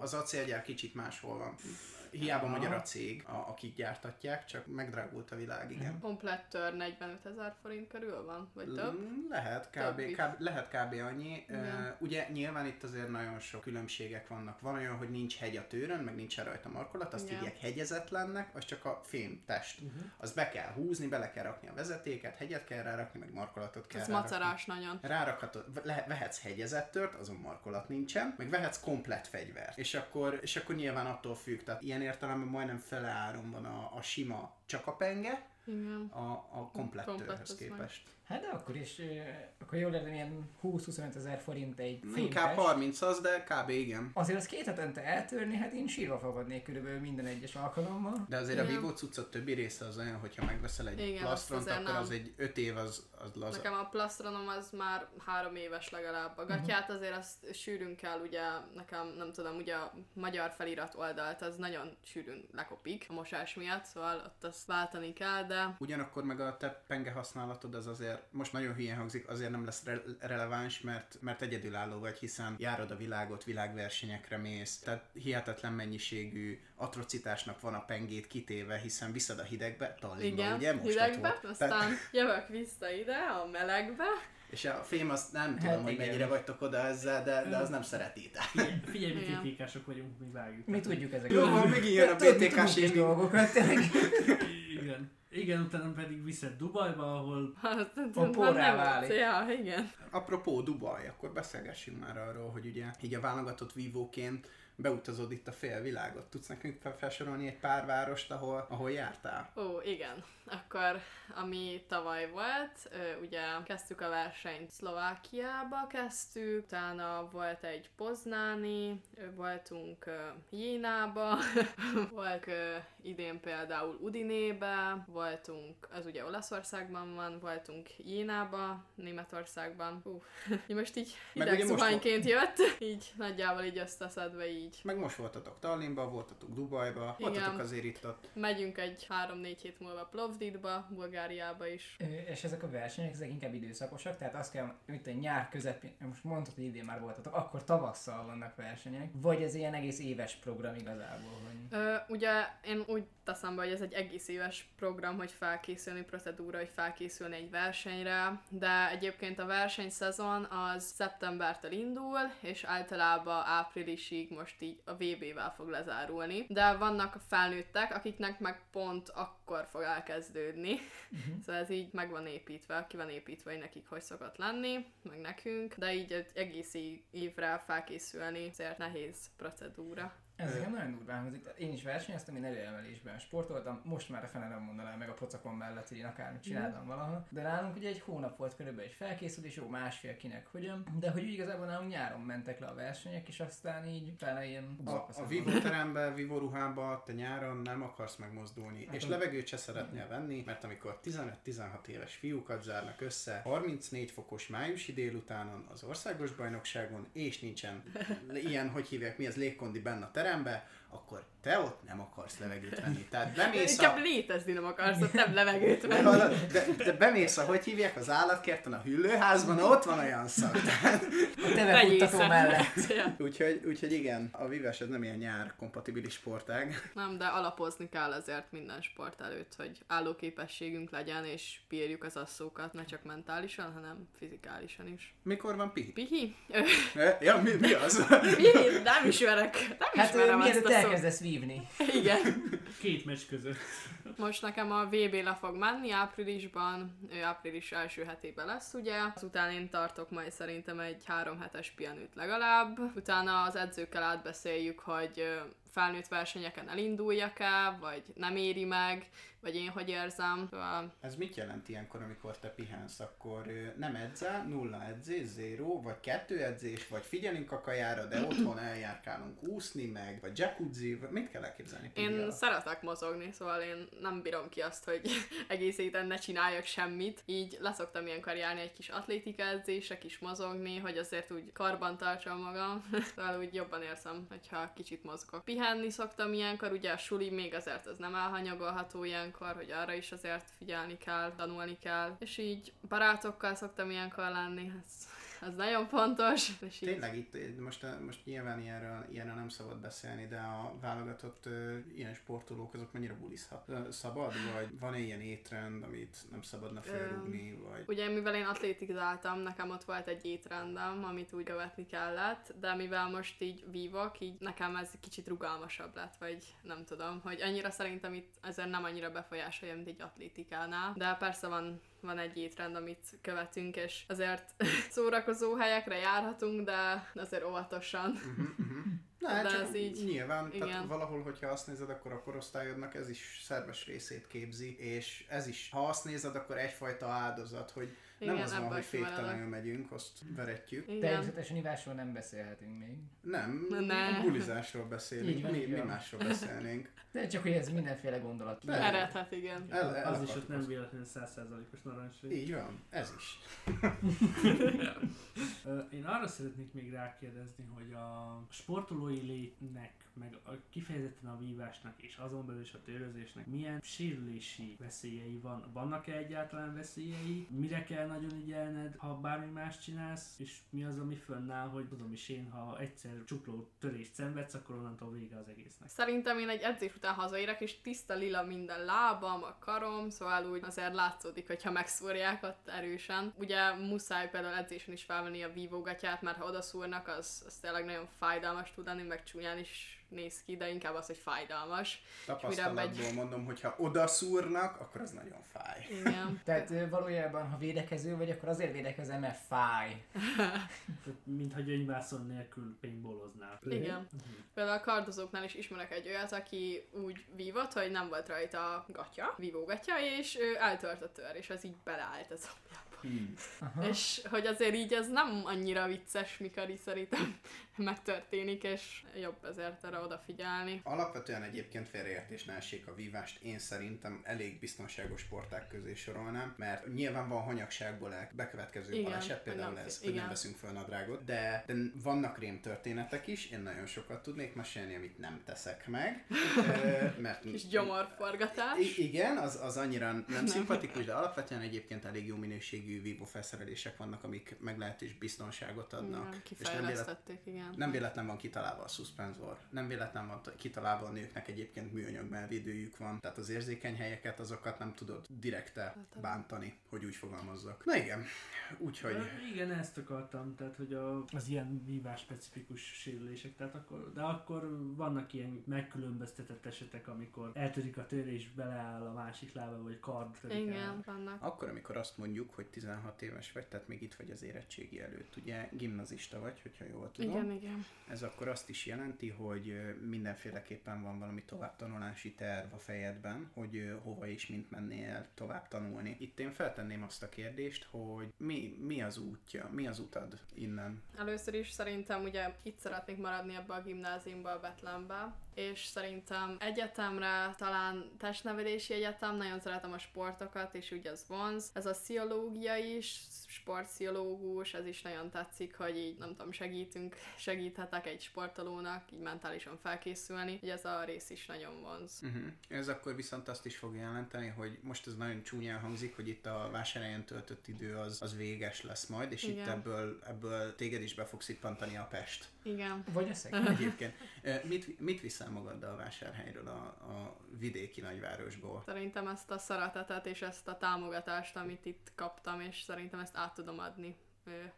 Speaker 3: az acélgyár kicsit máshol van. Hiába magyar a cég, a, akik gyártatják, csak megdrágult a világ, igen.
Speaker 4: komplett tör 45 ezer forint körül van, vagy több.
Speaker 3: Lehet kb, kb, lehet kb. annyi. Uh, ugye nyilván itt azért nagyon sok különbségek vannak. Van olyan, hogy nincs hegy a tőrön, meg nincs rajta markolat, azt
Speaker 4: Igen.
Speaker 3: hívják hegyezetlennek, az csak a fém test.
Speaker 1: Uh-huh.
Speaker 3: Azt be kell húzni, bele kell rakni a vezetéket, hegyet kell rárakni, meg markolatot kell
Speaker 4: Ez
Speaker 3: rárakni.
Speaker 4: macerás nagyon.
Speaker 3: Rárakhatod, le, vehetsz hegyezett tört, azon markolat nincsen, meg vehetsz komplett fegyvert. És akkor, és akkor nyilván attól függ, tehát ilyen értelemben majdnem fele áron van a, a sima csak a penge,
Speaker 4: Igen.
Speaker 3: a, a komplett
Speaker 4: Komplett
Speaker 3: törhöz
Speaker 4: az
Speaker 3: képest.
Speaker 2: Hát de akkor is, akkor jól értem, ilyen 20-25 ezer forint egy
Speaker 3: Inkább
Speaker 2: fémtest.
Speaker 3: 30 az, de kb. igen.
Speaker 2: Azért az két hetente eltörni, hát én sírva fogadnék körülbelül minden egyes alkalommal.
Speaker 3: De azért a
Speaker 4: Igen.
Speaker 3: Vivo cuccot többi része az olyan, hogyha megveszel egy
Speaker 4: Igen,
Speaker 3: plastront, akkor
Speaker 4: nem.
Speaker 3: az egy 5 év, az, az laza.
Speaker 4: Nekem a plastronom az már három éves legalább. A gatyát azért azt sűrűn kell, ugye nekem nem tudom, ugye a magyar felirat oldalt az nagyon sűrűn lekopik a mosás miatt, szóval ott azt váltani kell, de
Speaker 3: Ugyanakkor meg a te penge használatod az azért, most nagyon hülyen hangzik, azért nem lesz re- releváns, mert, mert egyedülálló vagy, hiszen járod a világot, világversenyekre mész, tehát hihetetlen mennyiségű atrocitásnak van a pengét kitéve, hiszen viszed a hidegbe, Tallinnba,
Speaker 4: igen,
Speaker 3: ugye? Most
Speaker 4: hidegbe, aztán
Speaker 3: Tehát,
Speaker 4: jövök vissza ide, a melegbe,
Speaker 3: és a fém azt nem tudom,
Speaker 2: Hát
Speaker 3: hogy
Speaker 2: igen.
Speaker 3: mennyire vagytok oda ezzel, de, de az nem szeretitek.
Speaker 1: Figyelj, figyelj mi. TTK-sok vagyunk, mi vágjuk.
Speaker 2: Mi tudjuk ezeket.
Speaker 3: Jó, van, megint jön a BTK-s
Speaker 2: dolgokat.
Speaker 1: Igen. Utána pedig viszed Dubajba, ahol
Speaker 4: hát,
Speaker 2: A porrá válik.
Speaker 4: Ja, igen.
Speaker 3: Apropó Dubaj, akkor beszélgessünk már arról, hogy ugye így a válogatott vívóként beutazod itt a félvilágot. Tudsz nekünk fel- felsorolni egy pár várost, ahol, ahol jártál?
Speaker 4: Ó, igen. Akkor, ami tavaly volt, ugye kezdtük a versenyt Szlovákiába kezdtük, utána volt egy Poznáni, voltunk ö, Jínába, volt idén például Udinébe, voltunk, az ugye Olaszországban van, voltunk Jínába, Németországban. Hú, most így
Speaker 3: Meg ugye most
Speaker 4: jött, így nagyjából így összeszedve így.
Speaker 3: Meg most voltatok Tallinnba, voltatok Dubajba,
Speaker 4: Igen.
Speaker 3: voltatok azért itt ott.
Speaker 4: Megyünk egy 3-4 hét múlva Plovdivba, Bulgáriába is.
Speaker 2: Ö, És ezek a versenyek, ezek inkább időszakosak, tehát azt kell, mint a nyár közepén, most mondtad, hogy idén már voltatok, akkor tavasszal vannak versenyek, vagy ez ilyen egész éves program igazából, hogy...
Speaker 4: Ö, ugye én úgy teszem be, hogy ez egy egész éves program, hogy felkészülni, procedúra, hogy felkészülni egy versenyre, de egyébként a versenyszezon az szeptembertől indul, és általában áprilisig most így a VB-vel fog lezárulni. De vannak felnőttek, akiknek meg pont akkor fog elkezdődni. Uh-huh. Szóval ez így meg van építve, ki van építve, hogy nekik hogy szokott lenni, meg nekünk, de így egy egész évre felkészülni azért nehéz procedúra.
Speaker 2: Ez igen nagyon durván hangzik. Én is versenyeztem, én erőemelésben sportoltam, most már a fene nem mondanám meg a pocakon mellett, hogy én akármit csináltam mm. valahol. De nálunk ugye egy hónap volt körülbelül egy felkészülés, jó másfél kinek hogyan, de hogy igazából nálunk nyáron mentek le a versenyek, és aztán így fele ilyen
Speaker 3: A, a Vivo terembe, Vivo ruhába te nyáron nem akarsz megmozdulni, hát és levegőt se szeretnél venni, mert amikor 15-16 éves fiúkat zárnak össze, 34 fokos májusi délutánon az országos bajnokságon, és nincsen ilyen, hogy hívják, mi az légkondi benne a terembe, akkor te ott nem akarsz levegőt venni. Tehát bemész
Speaker 4: Inkább
Speaker 3: a...
Speaker 4: létezni nem akarsz, ott nem levegőt venni.
Speaker 3: De, de bemész a, hogy hívják, az állatkerten, a hüllőházban, ott van olyan szak.
Speaker 2: A tevefuttató mellett.
Speaker 4: Ja.
Speaker 3: Úgyhogy, úgyhogy igen, a vívás ez nem ilyen nyár kompatibilis sportág.
Speaker 4: Nem, de alapozni kell azért minden sport előtt, hogy állóképességünk legyen, és bírjuk az asszókat, ne csak mentálisan, hanem fizikálisan is.
Speaker 3: Mikor van pihi?
Speaker 4: Pihi?
Speaker 3: Ja, mi, mi az?
Speaker 4: Pihi? Nem ismerek. Nem
Speaker 2: Hát
Speaker 4: ismerem ezt a szót.
Speaker 2: Vívni.
Speaker 4: Igen.
Speaker 1: Két meccs között.
Speaker 4: Most nekem a VB le fog menni áprilisban, ő április első hetében lesz ugye, azután én tartok majd szerintem egy három hetes pihenőt legalább, utána az edzőkkel átbeszéljük, hogy felnőtt versenyeken elinduljak-e, vagy nem éri meg, vagy én hogy érzem. Szóval
Speaker 3: Ez mit jelent ilyenkor, amikor te pihensz? Akkor nem edzel, nulla edzés, zéro, vagy kettő edzés, vagy figyelünk a kajára, de otthon eljárkálunk úszni meg, vagy jacuzzi, vagy mit kell elképzelni? pihi
Speaker 4: Én szeretek mozogni, szóval én nem bírom ki azt, hogy egész héten ne csináljak semmit. Így leszoktam ilyenkor járni egy kis atlétika edzésre, kis mozogni, hogy azért úgy karban tartsam magam. szóval úgy jobban érzem, hogyha kicsit mozgok. Pihenni szoktam ilyenkor, ugye a suli még azért az nem elhanyagolható ilyenkor, hogy arra is azért figyelni kell, tanulni kell. És így barátokkal szoktam ilyenkor lenni, ez, ez nagyon fontos. És
Speaker 3: Tényleg itt, most, most nyilván ilyenről, ilyenről nem szabad beszélni, de a válogatott ö, ilyen sportolók azok mennyire bulizhat? Ö, Szabad? Vagy van-e ilyen étrend, amit nem szabadna felrúgni? Vagy...
Speaker 4: Ugye, mivel én atlétikizáltam, nekem ott volt egy étrendem, amit úgy követni kellett, de mivel most így vívok, így nekem ez kicsit rugalmasabb lett, vagy nem tudom, hogy annyira szerintem itt ezzel nem annyira befolyásolja, mint egy atlétikánál. De persze van van egy étrend, amit követünk, és azért szórakozó helyekre járhatunk, de azért óvatosan.
Speaker 3: Uh-huh, uh-huh. Na,
Speaker 4: De
Speaker 3: csak
Speaker 4: ez így-
Speaker 3: nyilván, tehát
Speaker 4: igen.
Speaker 3: valahol, hogyha azt nézed, akkor a korosztályodnak ez is szerves részét képzi, és ez is, ha azt nézed, akkor egyfajta áldozat, hogy nem
Speaker 4: Igen,
Speaker 3: az van, hogy féktelenül megyünk, azt veretjük.
Speaker 4: Igen.
Speaker 2: Természetesen ivásról nem beszélhetünk még.
Speaker 3: Nem,
Speaker 4: Ne.
Speaker 3: bulizásról beszélünk,
Speaker 2: van,
Speaker 3: mi,
Speaker 2: így
Speaker 3: mi másról beszélnénk.
Speaker 2: De csak hogy ez mindenféle gondolat.
Speaker 3: Nem.
Speaker 4: Eredhet, igen.
Speaker 3: El, el
Speaker 1: Az is ott nem véletlenül 100%-os narancslék.
Speaker 3: Így van, ez is.
Speaker 1: Én arra szeretnék még rákérdezni, hogy a sportolói létnek, meg a, kifejezetten a vívásnak és azon belül is a tőrözésnek milyen sérülési veszélyei van? Vannak-e egyáltalán veszélyei? Mire kell nagyon ügyelned, ha bármi más csinálsz? És mi az, ami fönnáll, hogy tudom is én, ha egyszer csukló törést szenvedsz, akkor onnantól vége az egésznek.
Speaker 4: Szerintem én egy edzés után hazaérek, és tiszta lila minden lábam, a karom, szóval úgy azért látszódik, hogyha megszúrják ott erősen. Ugye muszáj például edzésen is felvenni a vívógatját, mert ha odaszúrnak, az, az tényleg nagyon fájdalmas tud lenni, meg csúnyán is néz ki, de inkább az, hogy fájdalmas.
Speaker 3: Tapasztalatból mondom, hogy ha odaszúrnak, akkor az nagyon fáj.
Speaker 4: Igen.
Speaker 2: Tehát valójában, ha védekező vagy, akkor azért védekezem, mert fáj.
Speaker 1: Tehát, mintha gyöngyvászon nélkül paintballoznál.
Speaker 4: Igen. Például a kardozóknál is ismerek egy olyat, aki úgy vívott, hogy nem volt rajta a gatya, vívógatya, és eltört a tör, és az így beleállt az apjába.
Speaker 3: Hmm.
Speaker 2: Aha.
Speaker 4: És hogy azért így ez nem annyira vicces, mikor így szerintem megtörténik, és jobb ezért erre odafigyelni.
Speaker 3: Alapvetően egyébként félreértés ne essék a vívást, én szerintem elég biztonságos sporták közé sorolnám, mert nyilván van hanyagságból el bekövetkező
Speaker 4: Igen,
Speaker 3: baleset, például
Speaker 4: nem-
Speaker 3: ez, hogy nem veszünk fel nadrágot, de, de vannak rém történetek is, én nagyon sokat tudnék mesélni, amit nem teszek meg, mert
Speaker 4: Kis gyomorforgatás.
Speaker 3: I- igen, az, az annyira nem szimpatikus, de alapvetően egyébként elég jó minőségű minőségű Vivo felszerelések vannak, amik meglehetős biztonságot adnak.
Speaker 4: Igen,
Speaker 3: és nem, vélet,
Speaker 4: kifejlesztették, igen.
Speaker 3: nem véletlen van kitalálva a szuszpenzor, nem véletlen van kitalálva a nőknek egyébként műanyag melvédőjük van, tehát az érzékeny helyeket, azokat nem tudod direkte bántani, hogy úgy fogalmazzak. Na igen, úgyhogy...
Speaker 1: Igen, ezt akartam, tehát hogy a, az ilyen vívás specifikus sérülések, tehát akkor, de akkor vannak ilyen megkülönböztetett esetek, amikor eltörik a tőr és beleáll a másik lába, vagy kard törik el.
Speaker 4: Igen, vannak.
Speaker 3: Akkor, amikor azt mondjuk, hogy 16 éves vagy, tehát még itt vagy az érettségi előtt, ugye gimnazista vagy, hogyha jól tudom.
Speaker 4: Igen, igen.
Speaker 3: Ez akkor azt is jelenti, hogy mindenféleképpen van valami továbbtanulási terv a fejedben, hogy hova és mint mennél tovább tanulni. Itt én feltenném azt a kérdést, hogy mi, mi az útja, mi az utad innen?
Speaker 4: Először is szerintem ugye itt szeretnék maradni ebbe a gimnáziumba, a Betlenbe, és szerintem egyetemre, talán testnevelési egyetem, nagyon szeretem a sportokat, és úgy az vonz. Ez a pszichológia is, sportpszichológus, ez is nagyon tetszik, hogy így nem tudom, segítünk, segíthetek egy sportolónak így mentálisan felkészülni, hogy ez a rész is nagyon vonz.
Speaker 3: Uh-huh. Ez akkor viszont azt is fog jelenteni, hogy most ez nagyon csúnyán hangzik, hogy itt a vásárhelyen töltött idő az, az véges lesz majd, és
Speaker 4: Igen.
Speaker 3: itt ebből, ebből téged is be fog szippantani a Pest.
Speaker 4: Igen.
Speaker 2: Vagy a szeg.
Speaker 3: Egyébként. Mit, mit viszel magaddal a vásárhelyről, a, a vidéki nagyvárosból?
Speaker 4: Szerintem ezt a szeretetet és ezt a támogatást, amit itt kaptam, és szerintem ezt át tudom adni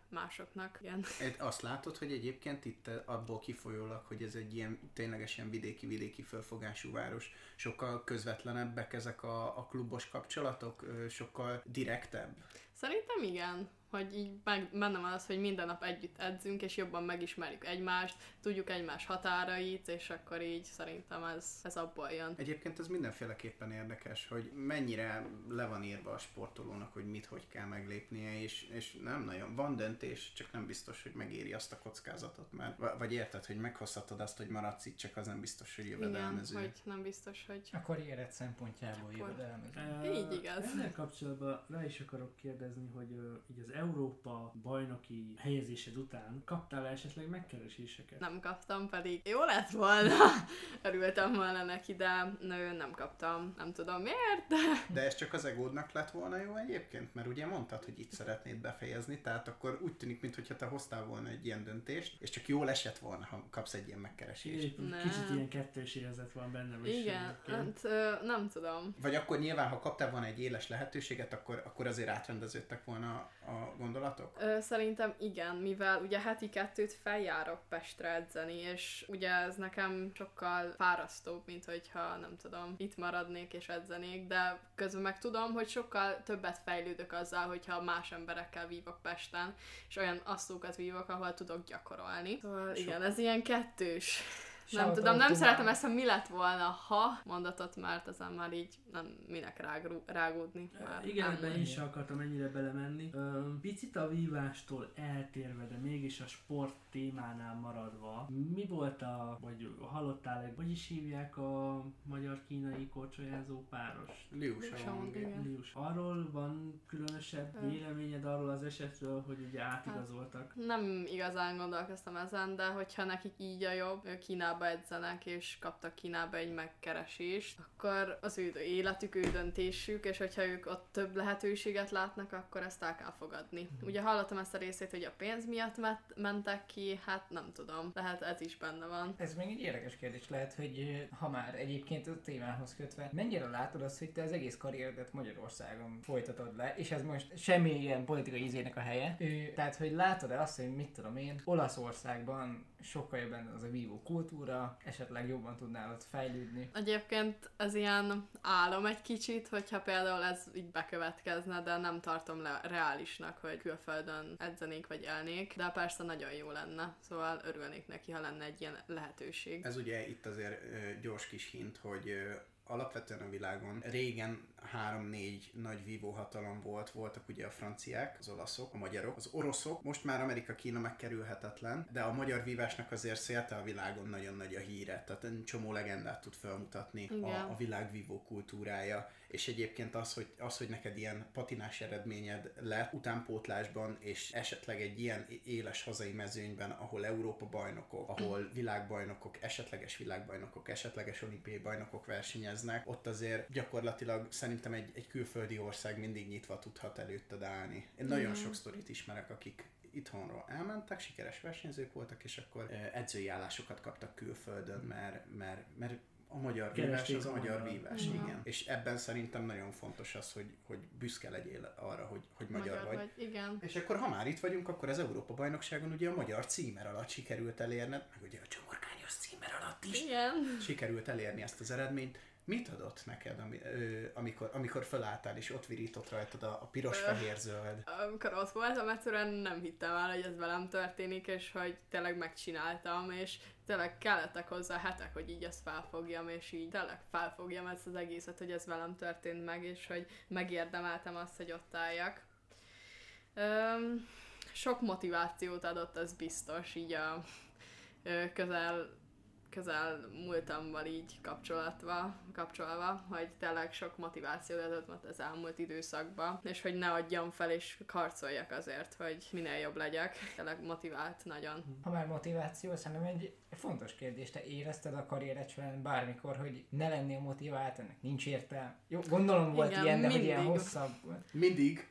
Speaker 4: másoknak. Igen.
Speaker 3: Azt látod, hogy egyébként itt abból kifolyólag, hogy ez egy ilyen tényleges ilyen vidéki-vidéki fölfogású város, sokkal közvetlenebbek ezek a, a klubos kapcsolatok, sokkal direktebb.
Speaker 4: Szerintem igen, hogy így meg, benne van az, hogy minden nap együtt edzünk, és jobban megismerjük egymást, tudjuk egymás határait, és akkor így szerintem ez, ez abból jön.
Speaker 3: Egyébként ez mindenféleképpen érdekes, hogy mennyire le van írva a sportolónak, hogy mit, hogy kell meglépnie, és, és nem nagyon van döntés, csak nem biztos, hogy megéri azt a kockázatot, mert vagy érted, hogy meghozhatod azt, hogy maradsz itt, csak az nem biztos, hogy
Speaker 4: Igen,
Speaker 3: jövedelmező.
Speaker 4: hogy nem biztos, hogy...
Speaker 2: A karriered szempontjából
Speaker 4: Akkor-
Speaker 2: jövedelmező.
Speaker 4: Így igaz.
Speaker 1: Ezzel kapcsolatban rá is akarok kérdezni, hogy ö, így az Európa bajnoki helyezésed után kaptál esetleg megkereséseket?
Speaker 4: Nem kaptam, pedig jó lett volna. Örültem volna neki, de nő, nem kaptam. Nem tudom miért, de
Speaker 3: De ez csak az egódnak lett volna jó egyébként? Mert ugye mondtad, hogy itt szeretnéd befejezni, tehát akkor úgy tűnik, mintha te hoztál volna egy ilyen döntést, és csak jól esett volna, ha kapsz egy ilyen megkeresést.
Speaker 4: Nem.
Speaker 1: Kicsit ilyen kettős érzet van bennem is.
Speaker 4: igen, hát, nem tudom.
Speaker 3: Vagy akkor nyilván, ha kaptál volna egy éles lehetőséget, akkor, akkor azért átrendeződtek volna a gondolatok?
Speaker 4: Ö, szerintem igen, mivel ugye heti kettőt feljárok Pestre edzeni, és ugye ez nekem sokkal fárasztóbb, mint hogyha nem tudom, itt maradnék és edzenék, de közben meg tudom, hogy sokkal többet fejlődök azzal, hogyha más emberekkel vívok Pesten, és olyan asszókat vívok, ahol tudok gyakorolni. Szóval igen, ez ilyen kettős. Nem tudom, nem szeretem ezt, ha mi lett volna, ha mondatot, mert ezen már így nem minek rágrú, rágódni. Már
Speaker 1: Igen, ebben én sem akartam ennyire belemenni. Picit a vívástól eltérve, de mégis a sport témánál maradva, mi volt a, vagy hallottál, hogy is hívják a magyar-kínai korcsolyázó páros?
Speaker 3: Liu.
Speaker 1: Lius. Arról van különösebb véleményed arról az esetről, hogy ugye átigazoltak?
Speaker 4: Nem igazán gondolkoztam ezen, de hogyha nekik így a jobb, ők Kínába edzenek, és kaptak Kínába egy megkeresést, akkor az ő életük, ő döntésük, és hogyha ők ott több lehetőséget látnak, akkor ezt el kell fogadni. Ugye hallottam ezt a részét, hogy a pénz miatt met- mentek ki, hát nem tudom, lehet ez is benne van.
Speaker 2: Ez még egy érdekes kérdés lehet, hogy ha már egyébként a témához kötve, mennyire látod azt, hogy te az egész karrieredet Magyarországon folytatod le, és ez most semmi ilyen politikai ízének a helye. Ö, Tehát, hogy látod-e azt, hogy mit tudom én, Olaszországban sokkal jobban az a vívó kultúra, esetleg jobban tudnál ott fejlődni.
Speaker 4: Egyébként ez ilyen álom egy kicsit, hogyha például ez így bekövetkezne, de nem tartom le reálisnak, hogy külföldön edzenék vagy elnék, de persze nagyon jó lenne, szóval örülnék neki, ha lenne egy ilyen lehetőség.
Speaker 3: Ez ugye itt azért gyors kis hint, hogy alapvetően a világon régen három-négy nagy vívóhatalom volt, voltak ugye a franciák, az olaszok, a magyarok, az oroszok, most már Amerika, Kína megkerülhetetlen, de a magyar vívásnak azért szélte a világon nagyon nagy a híre, tehát egy csomó legendát tud felmutatni a, a világ vívó kultúrája, és egyébként az hogy, az, hogy neked ilyen patinás eredményed lett utánpótlásban, és esetleg egy ilyen éles hazai mezőnyben, ahol Európa bajnokok, ahol világbajnokok, esetleges világbajnokok, esetleges olimpiai bajnokok versenyeznek, versenyeznek, ott azért gyakorlatilag szerintem egy, egy külföldi ország mindig nyitva tudhat előtted állni. Én nagyon sok sztorit ismerek, akik itthonról elmentek, sikeres versenyzők voltak, és akkor edzői állásokat kaptak külföldön, mert, mert, mert a magyar vívás
Speaker 1: Keresték
Speaker 3: az a magyar vívás,
Speaker 4: Mhm.
Speaker 3: igen. És ebben szerintem nagyon fontos az, hogy, hogy büszke legyél arra, hogy, hogy magyar,
Speaker 4: Magyar
Speaker 3: vagy.
Speaker 4: vagy. Igen.
Speaker 3: És akkor, ha már itt vagyunk, akkor az Európa-bajnokságon ugye a magyar címer alatt sikerült elérned, meg ugye a csomorkányos címer alatt is
Speaker 4: Igen.
Speaker 3: sikerült elérni ezt az eredményt. Mit adott neked, ami, ö, amikor, amikor felálltál, és ott virított rajtad a, a piros,
Speaker 4: Ö.
Speaker 3: fehér, zöld?
Speaker 4: Amikor ott voltam, egyszerűen nem hittem el, hogy ez velem történik, és hogy tényleg megcsináltam, és tényleg kellettek hozzá hetek, hogy így ezt felfogjam, és így tényleg felfogjam ezt az egészet, hogy ez velem történt meg, és hogy megérdemeltem azt, hogy ott álljak. Öm, sok motivációt adott, az biztos, így a ö, közel közel múltammal így kapcsolatva, kapcsolva, hogy tényleg sok motivációt adott az elmúlt időszakban, és hogy ne adjam fel, és harcoljak azért, hogy minél jobb legyek. Tényleg motivált nagyon.
Speaker 2: Ha már motiváció, szerintem egy fontos kérdés. Te érezted a karriered során bármikor, hogy ne lennél motivált, ennek nincs értelme. Jó, gondolom volt
Speaker 4: Igen,
Speaker 2: ilyen, de hogy ilyen
Speaker 4: mindig.
Speaker 2: hosszabb volt.
Speaker 3: Mindig.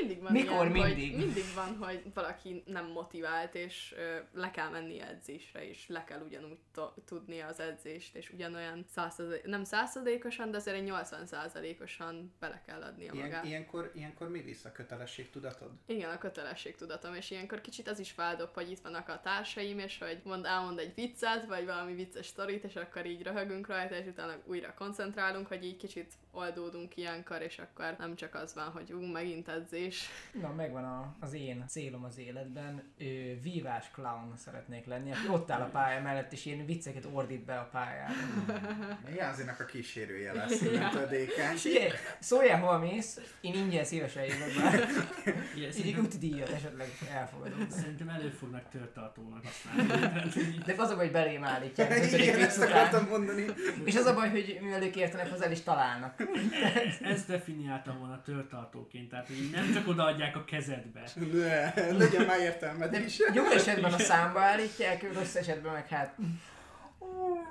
Speaker 4: Mindig van
Speaker 2: Mikor
Speaker 4: ilyen,
Speaker 2: mindig?
Speaker 4: Hogy mindig van, hogy valaki nem motivált, és ö, le kell menni edzésre, és le kell ugyanúgy to- tudni az edzést, és ugyanolyan százszerzé- nem százszerzékosan, de azért egy 80 százalékosan bele kell adnia
Speaker 3: Ilyen,
Speaker 4: magát.
Speaker 3: ilyenkor, ilyenkor mi vissza kötelességtudatod?
Speaker 4: Igen, a kötelességtudatom, és ilyenkor kicsit az is feldob, hogy itt vannak a társaim, és hogy mond, elmond egy viccet, vagy valami vicces sztorit, és akkor így röhögünk rajta, és utána újra koncentrálunk, hogy így kicsit oldódunk ilyenkor, és akkor nem csak az van, hogy ú, megint edzés.
Speaker 2: Na, megvan a, az én célom az életben. Ö, vívás clown szeretnék lenni, aki ott áll a pálya mellett, és ilyen vicceket ordít be a pályára.
Speaker 3: Jázinak a kísérője lesz, mint a dékán.
Speaker 2: Figyelj, szóljál, hova mész, én ingyen szívesen jövök.
Speaker 1: Igen,
Speaker 2: Így egy
Speaker 1: szerintem,
Speaker 2: úti díjat esetleg elfogadom.
Speaker 1: szerintem elő fognak törtartónak használni.
Speaker 2: De az a baj, hogy belém állítják. az
Speaker 3: Igen, ezt
Speaker 2: után.
Speaker 3: akartam mondani.
Speaker 2: És az a baj, hogy mivel ők értenek hozzá, el is találnak.
Speaker 1: Ezt definiáltam volna törtartóként, tehát hogy nem csak odaadják a kezedbe.
Speaker 3: Ne, legyen már értelmed
Speaker 2: De
Speaker 3: is.
Speaker 2: jó esetben a számba állítják, rossz esetben meg hát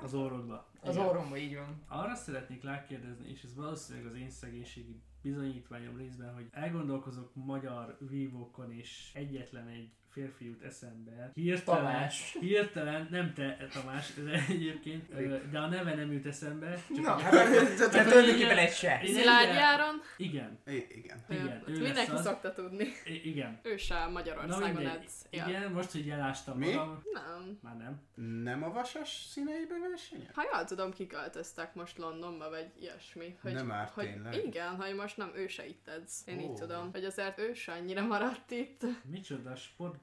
Speaker 1: Az orrodba.
Speaker 2: az
Speaker 1: Igen.
Speaker 2: orromba így van.
Speaker 1: Arra szeretnék rákérdezni, és ez valószínűleg az én szegénységi bizonyítványom részben, hogy elgondolkozok magyar vívókon, és egyetlen egy férfi jut eszembe. Hirtelen,
Speaker 2: Tamás.
Speaker 1: hirtelen, nem te Tamás, de egyébként, de a neve nem jut eszembe. Csak
Speaker 2: Na, hát
Speaker 3: Tehát
Speaker 2: tehát tulajdonképpen egy se.
Speaker 1: Én
Speaker 4: Szilágyi
Speaker 1: ennyire-
Speaker 4: Áron?
Speaker 1: Igen,
Speaker 3: Igen.
Speaker 1: Igen, ő
Speaker 4: Mindenki
Speaker 1: az.
Speaker 4: szokta tudni.
Speaker 1: igen.
Speaker 4: Ő se Magyarországon edz. Ja.
Speaker 1: Igen, most, hogy elástam
Speaker 3: Mi?
Speaker 1: magam,
Speaker 4: Nem.
Speaker 1: már nem.
Speaker 3: Nem a vasas színeibe versenyel?
Speaker 4: Ha jól tudom, kiköltöztek most Londonba, vagy ilyesmi. Hogy,
Speaker 3: Nem árt
Speaker 4: hogy
Speaker 3: tényleg?
Speaker 4: Igen, hogy most nem ő se itt edz. Én
Speaker 3: Ó.
Speaker 4: így tudom. Hogy azért ő se annyira maradt itt.
Speaker 1: Micsoda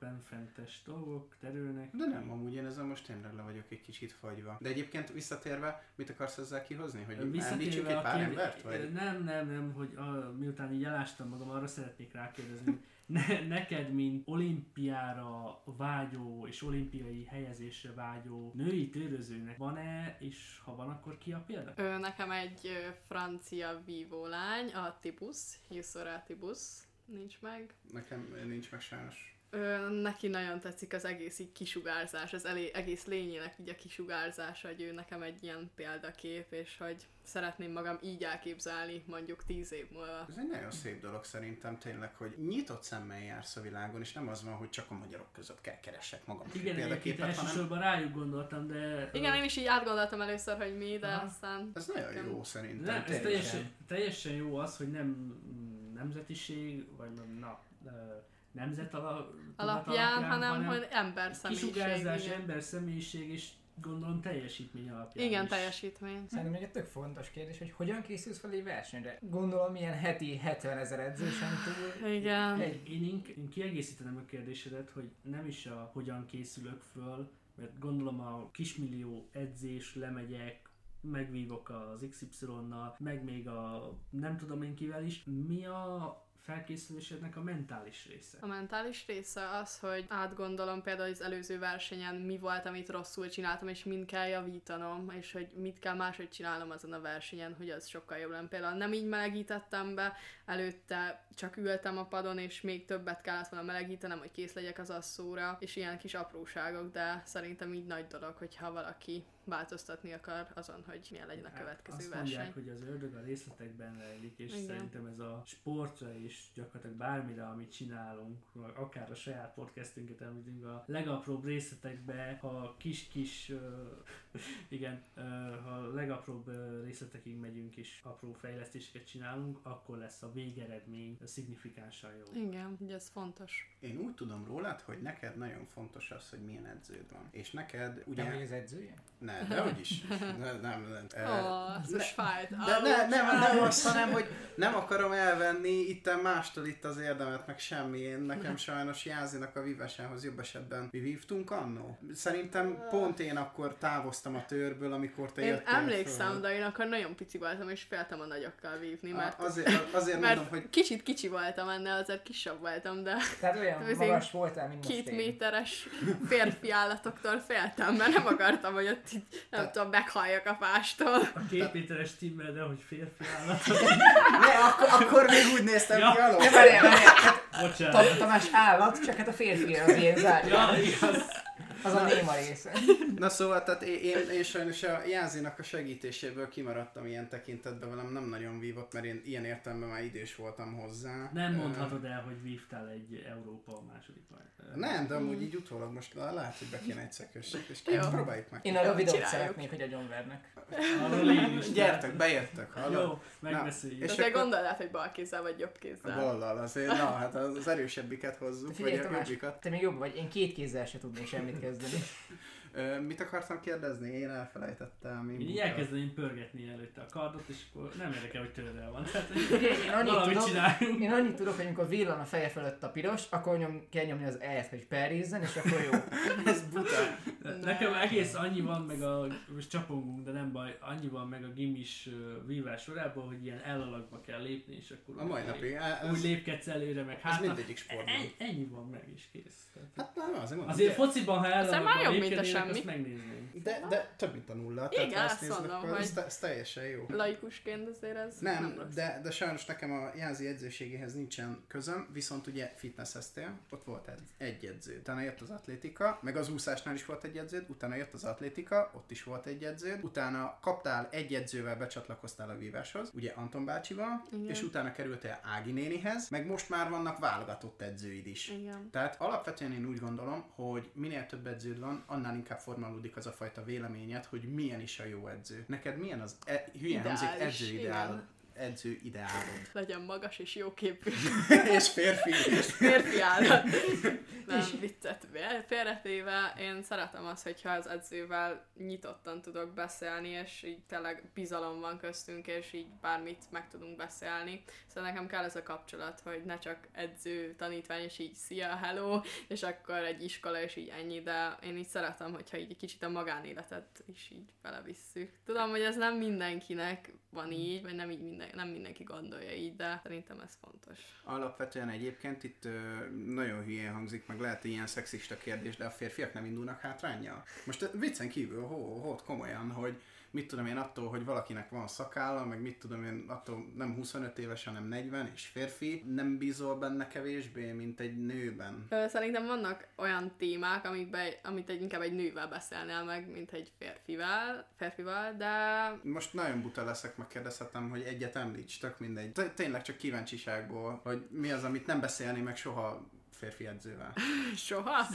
Speaker 1: sportbenfentes dolgok terülnek.
Speaker 3: De nem, amúgy én ezzel most tényleg le vagyok egy kicsit fagyva. De egyébként visszatérve, mit akarsz ezzel kihozni? Hogy említsük
Speaker 1: Visszatérve
Speaker 3: egy pár embert? Vagy?
Speaker 1: Nem, nem, nem, hogy a, miután így elástam magam, arra szeretnék rákérdezni. Ne, neked, mint olimpiára vágyó és olimpiai helyezésre vágyó női térőzőnek van-e, és ha van, akkor ki a példa?
Speaker 4: Ő nekem egy francia vívólány, a Tibus, Jussora Tibus, nincs meg.
Speaker 3: Nekem nincs meg sajnos.
Speaker 4: Ö, neki nagyon tetszik az egész így kisugárzás, az elé, egész lényének így a kisugárzása, hogy ő nekem egy ilyen példakép, és hogy szeretném magam így elképzelni mondjuk tíz év múlva.
Speaker 3: Ez egy nagyon szép dolog szerintem tényleg, hogy nyitott szemmel jársz a világon, és nem az van, hogy csak a magyarok között kell keressek magam
Speaker 1: Igen, egyébként
Speaker 3: példaképet, hanem
Speaker 1: elsősorban rájuk gondoltam, de...
Speaker 4: Igen, én is így átgondoltam először, hogy mi, de
Speaker 1: Aha.
Speaker 4: aztán...
Speaker 3: ez nagyon
Speaker 4: nekem-
Speaker 3: jó szerintem.
Speaker 1: Nem, ez teljesen, teljesen jó az, hogy nem nemzetiség, vagy nem, na, ö, nemzet ala, tudat
Speaker 4: Alapján, hanem, hogy ember személyiség.
Speaker 1: kisugárzás,
Speaker 4: igen.
Speaker 1: ember személyiség, és gondolom teljesítmény alapján
Speaker 4: Igen,
Speaker 1: is.
Speaker 4: teljesítmény.
Speaker 2: Szerintem még egy tök fontos kérdés, hogy hogyan készülsz fel egy versenyre. Gondolom ilyen heti 70 ezer edzésen túl.
Speaker 4: Igen.
Speaker 2: Egy,
Speaker 1: Én, ink- én kiegészítenem a kérdésedet, hogy nem is a hogyan készülök föl, mert gondolom a kismillió edzés, lemegyek, megvívok az XY-nal, meg még a nem tudom én kivel is. Mi a felkészülésednek a mentális része?
Speaker 4: A mentális része az, hogy átgondolom például az előző versenyen mi volt, amit rosszul csináltam, és mind kell javítanom, és hogy mit kell máshogy csinálnom azon a versenyen, hogy az sokkal jobb lenne. Például nem így melegítettem be, előtte csak ültem a padon, és még többet kellett volna melegítenem, hogy kész legyek az asszóra, és ilyen kis apróságok, de szerintem így nagy dolog, hogyha valaki változtatni akar azon, hogy milyen legyen a
Speaker 1: Hát,
Speaker 4: következő
Speaker 1: Azt
Speaker 4: verseny.
Speaker 1: mondják, hogy az ördög a részletekben rejlik, és
Speaker 4: Igen.
Speaker 1: szerintem ez a sportra is gyakorlatilag bármire, amit csinálunk, akár a saját podcastünket említünk, a legapróbb részletekbe, ha kis-kis, igen, ha legapróbb részletekig megyünk és apró fejlesztéseket csinálunk, akkor lesz a végeredmény szignifikánsan jó.
Speaker 4: Igen, ugye ez fontos.
Speaker 3: Én úgy tudom rólad, hogy neked nagyon fontos az, hogy milyen edződ van. És neked ugye...
Speaker 2: Nem vagy az edzője?
Speaker 3: Ne, de hogy is. Ne, nem, nem.
Speaker 4: Ó, oh, ez most fájt.
Speaker 3: De ne, nem, nem azt, hanem, hogy nem akarom elvenni itten mástól itt az érdemet, meg semmi. Én nekem sajnos Jázinak a vívesához jobb esetben mi vívtunk annó. Szerintem pont én akkor távoztam a törből, amikor te
Speaker 4: Én emlékszem,
Speaker 3: föl.
Speaker 4: de én akkor nagyon pici voltam, és féltem a nagyokkal vívni, mert,
Speaker 3: A- Azért, azért
Speaker 4: mert
Speaker 3: mondom, hogy
Speaker 4: kicsit kicsi voltam ennél, azért kisebb voltam, de
Speaker 2: Tehát olyan
Speaker 4: Ez
Speaker 2: magas voltál, mint most
Speaker 4: két
Speaker 2: én.
Speaker 4: méteres férfi állatoktól féltem, mert nem akartam, hogy ott így, nem tudom, meghalljak a fástól.
Speaker 1: A két méteres timmel, de hogy férfi állat.
Speaker 3: ne, akkor, akkor még úgy néztem
Speaker 1: Ja.
Speaker 3: ki alól.
Speaker 2: De várjál, várjál, hát
Speaker 1: Bocsánat.
Speaker 2: Tam- Tamás állat, csak hát a férfi az ilyen zárja.
Speaker 1: Ja, igaz.
Speaker 2: Az a néma része.
Speaker 3: Na szóval, tehát én, én, én sajnos a Jázinak a segítéséből kimaradtam ilyen tekintetben, velem nem nagyon vívott, mert én ilyen értelemben már idős voltam hozzá.
Speaker 1: Nem mondhatod el, hogy vívtál egy Európa második majd.
Speaker 3: Nem, de amúgy így utólag most lehet, hogy be kéne egy szekösség, és próbáljuk meg.
Speaker 2: Én arra
Speaker 4: Jó,
Speaker 2: videót
Speaker 4: csináljuk.
Speaker 2: szeretnék, hogy agyonvernek.
Speaker 3: Gyertek, beértek, hallod?
Speaker 1: Jó, megbeszéljük.
Speaker 3: És
Speaker 4: De te át, hogy bal kézzel vagy jobb
Speaker 3: A
Speaker 4: kézzel.
Speaker 3: ballal azért, na hát az erősebbiket hozzuk, vagy
Speaker 2: Figyelj
Speaker 3: a jobbikat.
Speaker 2: te még jobb vagy, én két kézzel se tudnék semmit kezdeni. guys did it.
Speaker 3: Ö, mit akartam kérdezni? Én elfelejtettem.
Speaker 1: Én így elkezdeném pörgetni előtte a kardot, és akkor nem érdekel, hogy tőle van. Tehát,
Speaker 2: én annyit tudok,
Speaker 1: csináljunk.
Speaker 2: én annyit tudok, hogy amikor villan a feje fölött a piros, akkor nyom, kell nyomni az E-t, hogy perízzen, és akkor jó.
Speaker 3: Ez buta.
Speaker 1: Nekem egész annyi van meg a, most csapongunk, de nem baj, annyi van meg a gimis vívás sorában, hogy ilyen elalakba kell lépni, és akkor
Speaker 3: A mai
Speaker 1: úgy,
Speaker 3: napig. Ez,
Speaker 1: úgy lépkedsz előre, meg
Speaker 3: ez
Speaker 1: hátra.
Speaker 3: mindegyik sportban.
Speaker 1: Ennyi, ennyi van meg, és kész. Tehát,
Speaker 3: Hát nem, azért mondom.
Speaker 1: Azért fociban, ha elalakba lépkednének,
Speaker 4: semmi.
Speaker 1: azt megnézném.
Speaker 3: De, de több, mint a nulla.
Speaker 4: Igen,
Speaker 3: tehát
Speaker 4: azt mondom,
Speaker 3: akkor
Speaker 4: hogy-
Speaker 3: ez, te- ez teljesen jó.
Speaker 4: Laikusként azért ez nem,
Speaker 3: Nem,
Speaker 4: rossz.
Speaker 3: de, de sajnos nekem a Jázi edzőségéhez nincsen közöm, viszont ugye fitnesseztél, ott volt egy, egy edző. Utána jött az atlétika, meg az úszásnál is volt egy edződ, utána jött az atlétika, ott is volt egy edződ, utána kaptál egy edzővel, becsatlakoztál a víváshoz, ugye Anton bácsival,
Speaker 4: Igen.
Speaker 3: és utána kerültél Ági nénihez, meg most már vannak válogatott edzőid is.
Speaker 4: Igen.
Speaker 3: Tehát alapvetően én úgy gondolom, hogy minél több edződ van, annál inkább formálódik az a fajta véleményed, hogy milyen is a jó edző. Neked milyen az, e, hülyen hangzik,
Speaker 4: Ideális,
Speaker 3: edzőideálod?
Speaker 4: igen.
Speaker 3: Edző ideálod.
Speaker 4: Legyen magas és jóképű
Speaker 3: és férfi.
Speaker 4: férfi állat. Nem, viccet félretéve, én szeretem azt, hogyha az edzővel nyitottan tudok beszélni, és így tényleg bizalom van köztünk, és így bármit meg tudunk beszélni. Szóval nekem kell ez a kapcsolat, hogy ne csak edző, tanítvány, és így szia, hello, és akkor egy iskola, és így ennyi, de én így szeretem, hogyha így kicsit a magánéletet is így belevisszük. Tudom, hogy ez nem mindenkinek van így, vagy nem így minden, nem mindenki gondolja így, de szerintem ez fontos.
Speaker 3: Alapvetően egyébként itt ö, nagyon hülyén hangzik, meg lehet ilyen szexista kérdés, de a férfiak nem indulnak hátrányjal. Most viccen kívül, hó, hó, komolyan, hogy mit tudom én attól, hogy valakinek van szakálla, meg mit tudom én attól nem 25 éves, hanem 40 és férfi, nem bízol benne kevésbé, mint egy nőben.
Speaker 4: Szerintem vannak olyan témák, amikben, amit egy, inkább egy nővel beszélnél meg, mint egy férfival, férfival, de
Speaker 3: Most nagyon buta leszek, megkérdezhetem, hogy egyet említs, tök mindegy. Tényleg csak kíváncsiságból, hogy mi az, amit nem beszélni meg soha férfi edzővel.
Speaker 4: soha.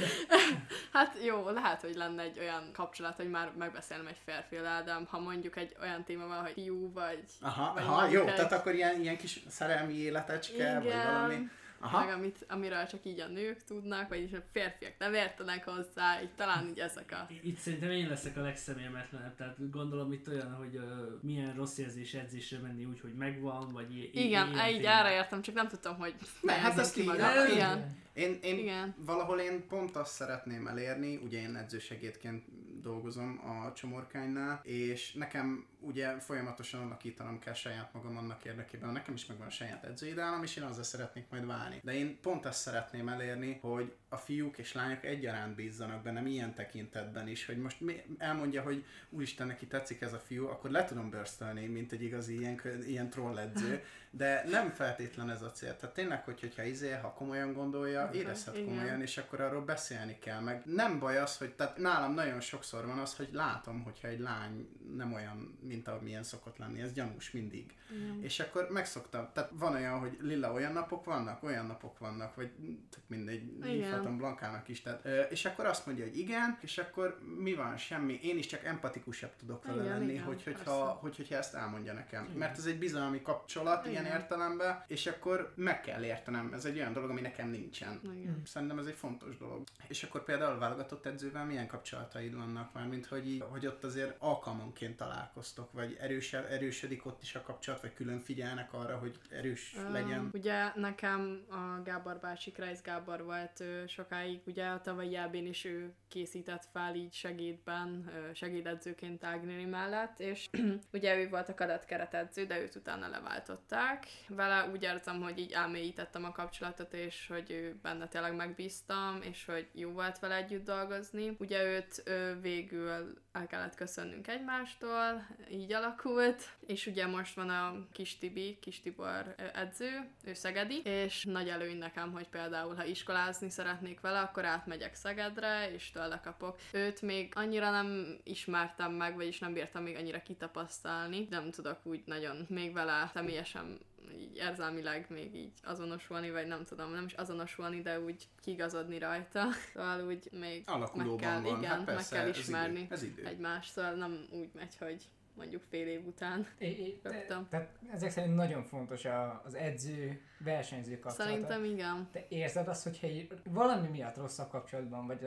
Speaker 4: hát jó, lehet, hogy lenne egy olyan kapcsolat, hogy már megbeszélnem egy férfivel, de ha mondjuk egy olyan téma van, hogy fiú vagy,
Speaker 3: Aha,
Speaker 4: Vagy
Speaker 3: aha jó,
Speaker 4: egy-
Speaker 3: tehát akkor ilyen, ilyen kis szerelmi életecske, vagy
Speaker 4: Igen.
Speaker 3: valami. Aha.
Speaker 4: meg amit, amiről csak így a nők tudnak, vagyis a férfiak nem értenek hozzá, így talán így ezek a...
Speaker 1: Itt szerintem én leszek a legszemérmetlenebb, tehát gondolom itt olyan, hogy uh, milyen rossz érzés edzésre menni úgy, hogy megvan, vagy i- i-
Speaker 4: Igen,
Speaker 1: ilyen
Speaker 4: így erre értem, csak nem tudtam, hogy
Speaker 3: Ne, hát ezt
Speaker 4: ki
Speaker 3: hát így-
Speaker 4: Igen,
Speaker 3: Én, én
Speaker 4: Igen.
Speaker 3: valahol én pont azt szeretném elérni, ugye én edzősegédként dolgozom a csomorkánynál, és nekem ugye folyamatosan alakítanom kell saját magam annak érdekében, nekem is megvan a saját edzőideálom, és én azzal szeretnék majd válni. De én pont azt szeretném elérni, hogy a fiúk és lányok egyaránt bízzanak bennem ilyen tekintetben is, hogy most mi, elmondja, hogy úristen, neki tetszik ez a fiú, akkor le tudom börstölni, mint egy igazi ilyen, ilyen troll edző, de nem feltétlen ez a cél. Tehát tényleg, hogy, hogyha izé, ha komolyan gondolja, érezhet
Speaker 4: Igen.
Speaker 3: komolyan, és akkor arról beszélni kell. Meg nem baj az, hogy tehát nálam nagyon sokszor van az, hogy látom, hogyha egy lány nem olyan, mint amilyen szokott lenni, ez gyanús mindig.
Speaker 4: Igen.
Speaker 3: És akkor megszoktam, tehát van olyan, hogy lila olyan napok vannak, olyan napok vannak, vagy tök mindegy,
Speaker 4: Igen.
Speaker 3: hívhatom Blankának is, tehát, ö, és akkor azt mondja, hogy igen, és akkor mi van, semmi, én is csak empatikusabb tudok vele
Speaker 4: Igen,
Speaker 3: lenni,
Speaker 4: igen,
Speaker 3: hogy, hogyha, hogy, hogyha ezt elmondja nekem.
Speaker 1: Igen.
Speaker 3: Mert ez egy bizalmi kapcsolat ilyen
Speaker 4: Igen.
Speaker 3: értelemben, és akkor meg kell értenem, ez egy olyan dolog, ami nekem nincsen.
Speaker 4: Igen.
Speaker 3: Szerintem ez egy fontos dolog. És akkor például válogatott edzővel milyen kapcsolataid vannak már, mint hogy, így, hogy ott azért alkalmanként találkoztok, vagy erős, erősödik ott is a kapcsolat, vagy külön figyelnek arra, hogy erős
Speaker 4: Öm,
Speaker 3: legyen.
Speaker 4: Ugye nekem a Gábor bácsi, Kreis Gábor volt ö, sokáig, ugye a tavalyi jábén is ő készített fel így segédben, segédedzőként Ágnéli mellett, és ugye ő volt a kadett keretedző, de őt utána leváltották. Vele úgy érzem, hogy így elmélyítettem a kapcsolatot, és hogy ő benne tényleg megbíztam, és hogy jó volt vele együtt dolgozni. Ugye őt ö, végül el kellett köszönnünk egymástól, így alakult, és ugye most van a kis Tibi, kis Tibor edző, ő szegedi, és nagy előny nekem, hogy például, ha iskolázni szeretnék vele, akkor átmegyek Szegedre, és tőle kapok. Őt még annyira nem ismertem meg, vagyis nem bírtam még annyira kitapasztalni, nem tudok úgy nagyon még vele személyesen így érzelmileg még így azonosulni, vagy nem tudom, nem is azonosulni, de úgy kigazodni rajta. Szóval úgy még
Speaker 3: Alakulóban
Speaker 4: meg kell,
Speaker 3: van,
Speaker 4: igen,
Speaker 3: hát persze,
Speaker 4: meg kell
Speaker 3: ez
Speaker 4: ismerni
Speaker 3: idő. Ez idő.
Speaker 4: egymást, szóval nem úgy megy, hogy mondjuk fél év után.
Speaker 2: É, é,
Speaker 4: Rögtön.
Speaker 2: tehát ezek szerint nagyon fontos a, az edző versenyző kapcsolata.
Speaker 4: Szerintem igen.
Speaker 2: Te érzed azt, hogyha így valami miatt rosszabb kapcsolatban vagy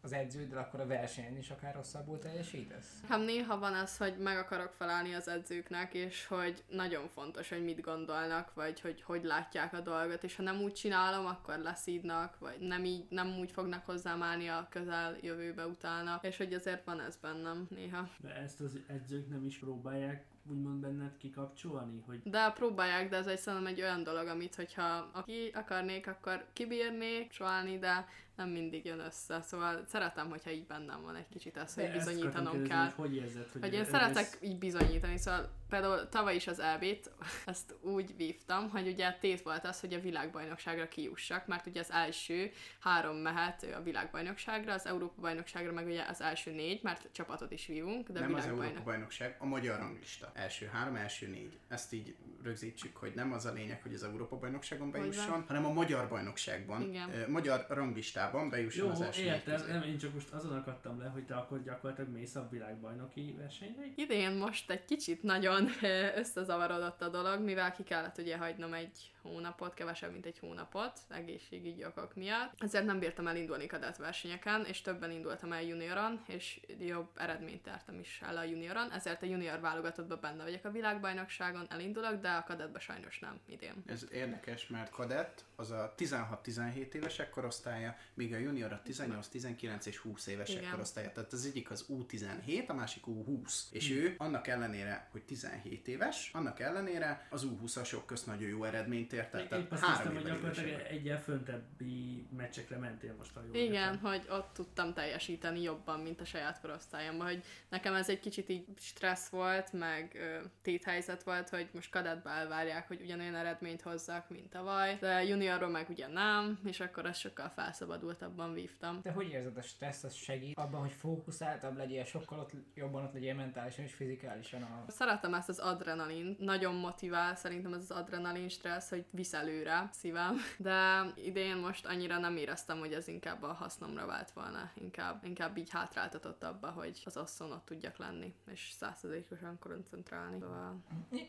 Speaker 2: az edződdel, akkor a versenyen is akár rosszabbul teljesítesz?
Speaker 4: Hát néha van az, hogy meg akarok felállni az edzőknek, és hogy nagyon fontos, hogy mit gondolnak, vagy hogy hogy látják a dolgot, és ha nem úgy csinálom, akkor leszídnak, vagy nem így, nem úgy fognak hozzám állni a közel jövőbe utána, és hogy azért van ez bennem néha.
Speaker 1: De ezt az edzők nem is próbálják úgymond benned kikapcsolni, hogy
Speaker 4: De próbálják, de ez egy szerintem egy olyan dolog, amit hogyha aki akarnék, akkor kibírnék csalni, de nem mindig jön össze. Szóval szeretem, hogyha így bennem van egy kicsit ez, hogy
Speaker 1: De
Speaker 4: bizonyítanom
Speaker 1: kérdezni,
Speaker 4: kell.
Speaker 1: Hogy, hogy érzed, hogy,
Speaker 4: Hogy én
Speaker 1: ez-
Speaker 4: szeretek így bizonyítani, szóval például tavaly is az elbét, ezt úgy vívtam, hogy ugye tét volt az, hogy a világbajnokságra kijussak, mert ugye az első három mehet a világbajnokságra, az Európa bajnokságra meg ugye az első négy, mert csapatot is vívunk, de
Speaker 3: nem az
Speaker 4: világbajnok.
Speaker 3: Európa bajnokság, a magyar ranglista. Első három, első négy. Ezt így rögzítsük, hogy nem az a lényeg, hogy az Európa bajnokságon
Speaker 4: Hogy
Speaker 3: bejusson, hanem a magyar bajnokságban,
Speaker 4: Igen.
Speaker 3: magyar ranglistában bejusson
Speaker 1: Jó,
Speaker 3: az első
Speaker 1: értem, nem, én csak most azon akadtam le, hogy te akkor gyakorlatilag mész a világbajnoki versenyre.
Speaker 4: Idén most egy kicsit nagyon összezavarodott a dolog, mivel ki kellett ugye hagynom egy hónapot, kevesebb, mint egy hónapot, egészségügyi okok miatt. Ezért nem bírtam elindulni kadett versenyeken, és többen indultam el junioron, és jobb eredményt értem is el a junioron, ezért a junior válogatottban benne vagyok a világbajnokságon, elindulok, de a kadettben sajnos nem idén.
Speaker 3: Ez érdekes, mert kadett az a 16-17 évesek korosztálya, míg a junior a 18, 19 és 20 évesek
Speaker 4: Igen.
Speaker 3: korosztálya. Tehát az egyik az U17, a másik U20. És ő annak ellenére, hogy 17 éves, annak ellenére az U20-asok közt nagyon jó eredményt ért el.
Speaker 1: Épp
Speaker 3: Tehát
Speaker 1: azt hiszem, hogy gyakorlatilag egyel föntebbi meccsekre mentél most, ha jól
Speaker 4: Igen,
Speaker 1: értem.
Speaker 4: hogy ott tudtam teljesíteni jobban, mint a saját korosztályomban, hogy nekem ez egy kicsit így stressz volt, meg ö, téthelyzet volt, hogy most kadettbe elvárják, hogy ugyanolyan eredményt hozzak, mint tavaly, de juniorról meg ugye nem, és akkor ezt sokkal felszabadultabban vívtam.
Speaker 2: De hogy érzed a stressz, az segít abban, hogy fókuszáltabb legyél, sokkal ott, jobban ott legyél mentálisan és fizikálisan a...
Speaker 4: Szeretem ezt az adrenalin, nagyon motivál szerintem ez az adrenalin stressz, hogy visz előre szívem, de idén most annyira nem éreztem, hogy ez inkább a hasznomra vált volna, inkább, inkább így hátráltatott abba, hogy az asszon ott tudjak lenni, és százszerzékosan koncentrálni. Szóval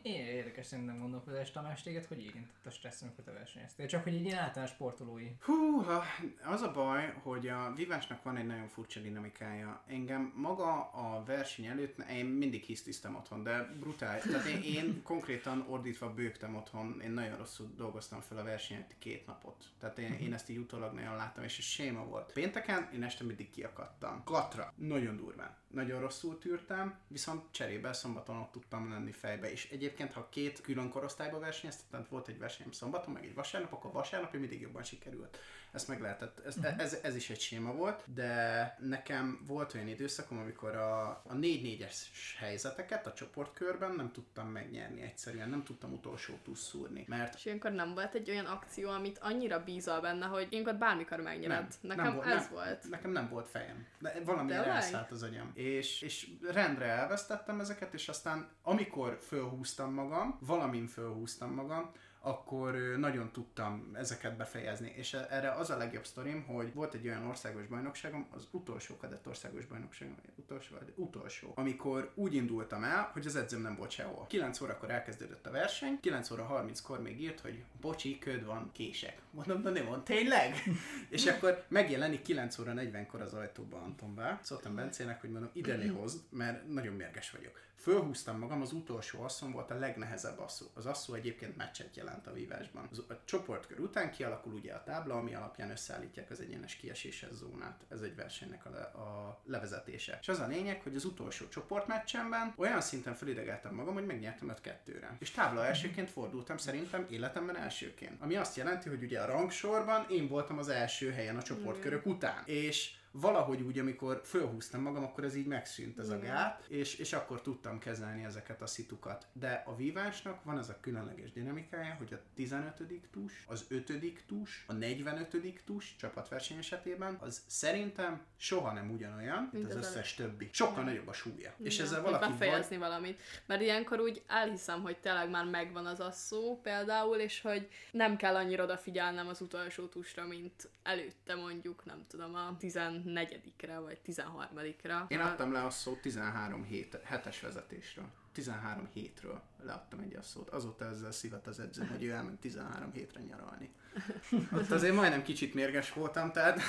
Speaker 2: érdekes szerintem gondolkodás, Tamás, téged hogy érintett a stressz, amikor te versenyeztél? Csak hogy egy ilyen általános sportolói.
Speaker 3: Húha, az a baj, hogy a vívásnak van egy nagyon furcsa dinamikája. Engem maga a verseny előtt, én mindig hisztiztem otthon, de brutál. Tehát én, én konkrétan ordítva bőgtem otthon, én nagyon rosszul dolgoztam fel a verseny előtt két napot. Tehát én, én ezt így utólag nagyon láttam, és ez séma volt. Pénteken én este mindig kiakadtam. Katra. Nagyon durván. nagyon rosszul tűrtem, viszont cserébe szombaton ott tudtam lenni fejbe. És egyébként, ha két külön korosztályba versenyeztem, tehát volt egy versenyem szombaton, meg egy vasárnap, akkor vasárnap mindig jobban sikerült. Ezt meg lehetett, ez, uh-huh. ez, ez, is egy séma volt, de nekem volt olyan időszakom, amikor a, a 4-4-es helyzeteket a csoportkörben nem tudtam megnyerni egyszerűen, nem tudtam utolsó plusz szúrni, mert...
Speaker 4: És ilyenkor nem volt egy olyan akció, amit annyira bízol benne, hogy ilyenkor bármikor megnyered. Nem, nekem nem volt, ez
Speaker 3: nem,
Speaker 4: volt.
Speaker 3: Nekem nem volt fejem. De valami elszállt az agyam. És, és rendre elvesztettem ezeket, és aztán amikor fölhúztam magam, valamin fölhúztam magam, akkor nagyon tudtam ezeket befejezni. És e, erre az a legjobb sztorim, hogy volt egy olyan országos bajnokságom, az utolsó kadett országos bajnokságom, utolsó, utolsó, amikor úgy indultam el, hogy az edzőm nem volt sehol. 9 órakor elkezdődött a verseny, 9 óra 30-kor még írt, hogy bocsi, köd van, kések. Mondom, de nem van, tényleg? és akkor megjelenik 9 óra 40-kor az ajtóban Anton Bá. Szóltam Bencének, hogy mondom, ide hozd, mert nagyon mérges vagyok. Fölhúztam magam, az utolsó asszon volt a legnehezebb asszó. Az asszó egyébként meccset jelent a vívásban. Az, a csoportkör után kialakul ugye a tábla, ami alapján összeállítják az egyenes kieséses zónát. Ez egy versenynek a, le, a levezetése. És az a lényeg, hogy az utolsó csoportmeccsemben olyan szinten felidegeltem magam, hogy megnyertem 5-2-re. És tábla elsőként fordultam szerintem életemben elsőként. Ami azt jelenti, hogy ugye a rangsorban én voltam az első helyen a csoportkörök után. És valahogy úgy, amikor fölhúztam magam, akkor ez így megszűnt ez a gát, és, és akkor tudtam kezelni ezeket a szitukat. De a vívásnak van ez a különleges dinamikája, hogy a 15. tus, az 5. tus, a 45. tus csapatverseny esetében, az szerintem soha nem ugyanolyan, mint, az, az összes többi. Sokkal ja. nagyobb a súlya.
Speaker 4: Ja, és ezzel valaki befejezni vagy... valamit. Mert ilyenkor úgy elhiszem, hogy tényleg már megvan az asszó például, és hogy nem kell annyira odafigyelnem az utolsó tusra, mint előtte mondjuk, nem tudom, a 10 negyedikre, vagy 13-ra.
Speaker 3: Én adtam le a szót 13 hét, hetes vezetésről. 13 hétről leadtam egy asszót. Azóta ezzel szívat az edző, hogy ő elment 13 hétre nyaralni. Ott azért majdnem kicsit mérges voltam, tehát,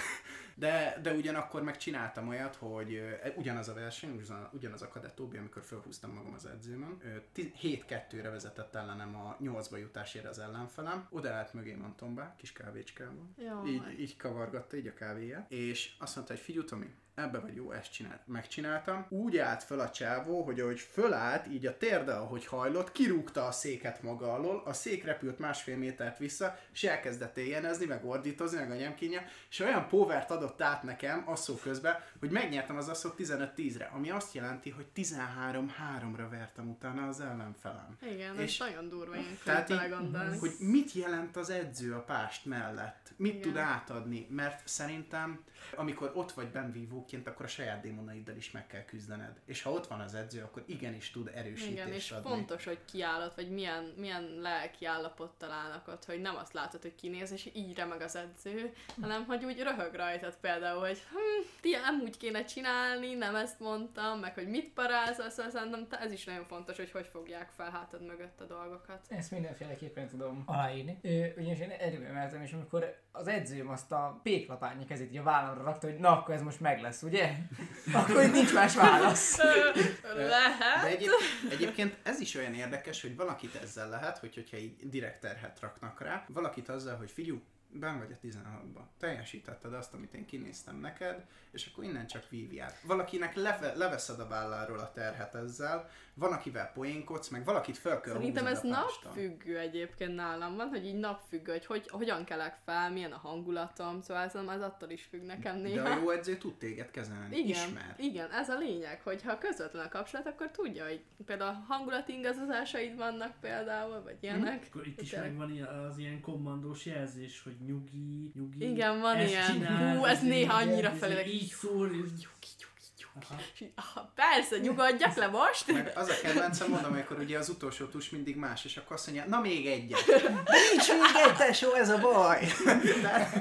Speaker 3: de, de ugyanakkor meg csináltam olyat, hogy ugyanaz a verseny, ugyanaz a kadettóbi, amikor felhúztam magam az edzőmön, 7-2-re vezetett ellenem a 8-ba jutásért az ellenfelem, oda állt mögém Antonba, kis kávécskában, így, így kavargatta így a kávéját, és azt mondta, hogy Tomi, ebbe vagy jó, ezt csinált. Megcsináltam. Úgy állt fel a csávó, hogy ahogy fölállt, így a térde, ahogy hajlott, kirúgta a széket maga alól, a szék repült másfél métert vissza, és elkezdett éjjenezni, meg ordítozni, meg a nyemkínja, és olyan povert adott át nekem asszó közben, hogy megnyertem az asszót 15-10-re, ami azt jelenti, hogy 13-3-ra vertem utána az ellenfelem.
Speaker 4: Igen, és ez nagyon durva tehát
Speaker 3: így, hogy mit jelent az edző a pást mellett, mit Igen. tud átadni, mert szerintem amikor ott vagy benvívóként, akkor a saját démonaiddal is meg kell küzdened. És ha ott van az edző, akkor igenis tud erősítést Igen,
Speaker 4: és
Speaker 3: adni.
Speaker 4: fontos, hogy kiállott, vagy milyen, milyen lelki állapottal állnak ott, hogy nem azt látod, hogy kinéz, és így remeg az edző, hanem hogy úgy röhög rajtad például, hogy hm, ti nem úgy kéne csinálni, nem ezt mondtam, meg hogy mit parázol, szóval szerintem ez is nagyon fontos, hogy hogy fogják fel hátad mögött a dolgokat.
Speaker 2: Ezt mindenféleképpen tudom aláírni. ugyanis én erőemeltem, és amikor az edzőm azt a péklapányi kezét így a vállamra rakta, hogy na akkor ez most meg lesz, ugye? akkor itt nincs más válasz.
Speaker 4: lehet.
Speaker 3: De egyéb, egyébként ez is olyan érdekes, hogy valakit ezzel lehet, hogy, hogyha így direkt terhet raknak rá, valakit azzal, hogy figyú, ben vagy a 16-ba. Teljesítetted azt, amit én kinéztem neked, és akkor innen csak vívjál. Valakinek leve, leveszed a válláról a terhet ezzel, van, akivel poénkodsz, meg valakit fel kell
Speaker 4: Szerintem ez napfüggő egyébként nálam van, hogy így napfüggő, hogy, hogy hogyan kelek fel, milyen a hangulatom, szóval ez, ez attól is függ nekem néha.
Speaker 3: De a jó edző tud téged kezelni,
Speaker 4: igen,
Speaker 3: ismer.
Speaker 4: Igen, ez a lényeg, hogy ha közvetlen a kapcsolat, akkor tudja, hogy például hangulat ingazozásaid vannak például, vagy ilyenek.
Speaker 1: Hm? Akkor itt is megvan az ilyen kommandós jelzés, hogy nyugi, nyugi.
Speaker 4: Igen, van ilyen. Csinál, Hú, ez néha annyira felé.
Speaker 1: Így szól,
Speaker 4: nyugi, Aha. Persze, nyugodjak le most.
Speaker 3: Meg az a kedvencem, mondom, amikor ugye az utolsó tus mindig más, és akkor azt mondja, na még egyet. De nincs még egy, tesó, ez a baj. tehát,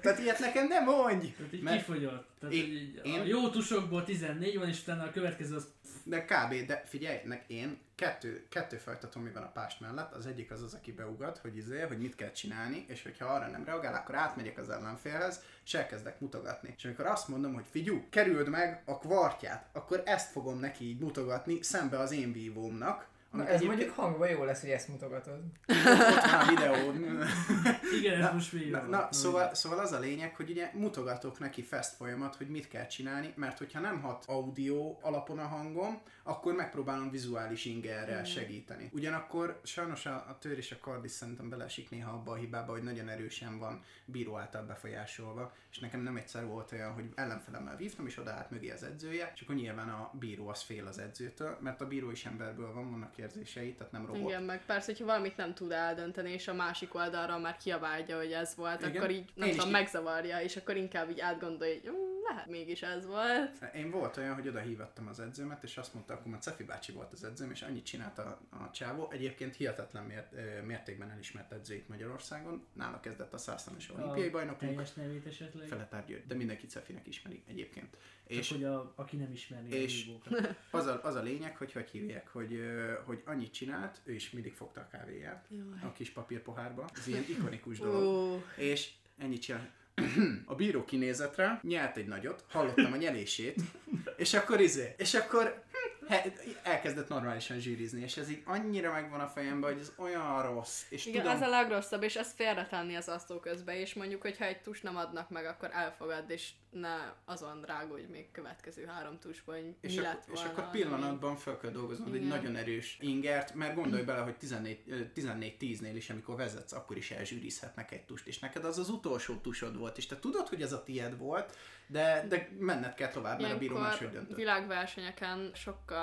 Speaker 3: tehát ilyet nekem nem mondj.
Speaker 1: Tehát így mert kifogyott. Tehát, én, én, a jó tusokból 14 van, és utána a következő az
Speaker 3: de kb. De figyelj, nek én kettő, kettő fajta Tomi van a pást mellett. Az egyik az az, aki beugat, hogy izé, hogy mit kell csinálni, és hogyha arra nem reagál, akkor átmegyek az ellenfélhez, és elkezdek mutogatni. És amikor azt mondom, hogy figyú, kerüld meg a kvartját, akkor ezt fogom neki így mutogatni szembe az én vívómnak,
Speaker 2: Na ez
Speaker 3: egyébként-
Speaker 2: mondjuk hangban jó lesz, hogy ezt mutogatod.
Speaker 3: Ott van a videó.
Speaker 1: Igen, ez
Speaker 3: Na,
Speaker 1: most végül
Speaker 3: Na, na szóval, szóval az a lényeg, hogy ugye mutogatok neki fest folyamat, hogy mit kell csinálni, mert hogyha nem hat audio alapon a hangom, akkor megpróbálom vizuális ingerrel
Speaker 4: Mhm.
Speaker 3: segíteni. Ugyanakkor sajnos a, a tör és a kard is szerintem belesik néha abba a hibába, hogy nagyon erősen van bíró által befolyásolva, és nekem nem egyszer volt olyan, hogy ellenfelemmel vívtam, és odaállt mögé az edzője, és akkor nyilván a bíró az fél az edzőtől, mert a bíró is emberből van, vannak érzései, tehát nem robot.
Speaker 4: Igen, meg persze, hogyha valamit nem tud eldönteni, és a másik oldalról már kiabálja, hogy ez volt,
Speaker 3: Igen.
Speaker 4: akkor így nem
Speaker 3: Én is
Speaker 4: tudom,
Speaker 3: ki-
Speaker 4: megzavarja, és akkor inkább így átgondolja, hogy "Mm, lehet mégis ez volt.
Speaker 3: Én volt olyan, hogy oda hívattam az edzőmet, és azt mondta, akkor már Cefi bácsi volt az edzőm, és annyit csinált a, a csávó. Egyébként hihetetlen mért, mértékben elismert edző itt Magyarországon. Nála kezdett a száztanos olimpiai bajnokunk.
Speaker 1: Teljes nevét esetleg?
Speaker 3: Feletár György, de mindenki Cefinek ismeri egyébként. És
Speaker 1: hogy a, aki nem ismerné a
Speaker 3: és-
Speaker 1: hívókat.
Speaker 3: az a, az a lényeg, hogy hogy hívják, hogy, hogy annyit csinált, ő is mindig fogta a kávéját a kis papírpohárba. Ez ilyen ikonikus dolog.
Speaker 4: Ó,
Speaker 3: És ennyit csinál. A bíró kinézetre, nyelt egy nagyot, hallottam a nyelését, és akkor izé, és akkor elkezdett normálisan zsírizni, és ez így annyira megvan a fejemben, hogy ez olyan rossz, és
Speaker 4: igen,
Speaker 3: tudom,
Speaker 4: ez a legrosszabb, és ezt félretenni az asztó közben, és mondjuk, hogyha egy tus nem adnak meg, akkor elfogad, és ne azon rágódj még következő három tusban, hogy
Speaker 3: és,
Speaker 4: mi
Speaker 3: akkor,
Speaker 4: lett
Speaker 3: és
Speaker 4: volna.
Speaker 3: akkor pillanatban fel kell dolgoznod egy nagyon erős ingert, mert gondolj bele, hogy 14 ö, 14-10-nél is, amikor vezetsz, akkor is elzsűrizhetnek egy tust, és neked az az utolsó tusod volt, és te tudod, hogy ez a tied volt, de, de menned kell tovább, mert a bíró máshogy döntött.
Speaker 4: világversenyeken sokkal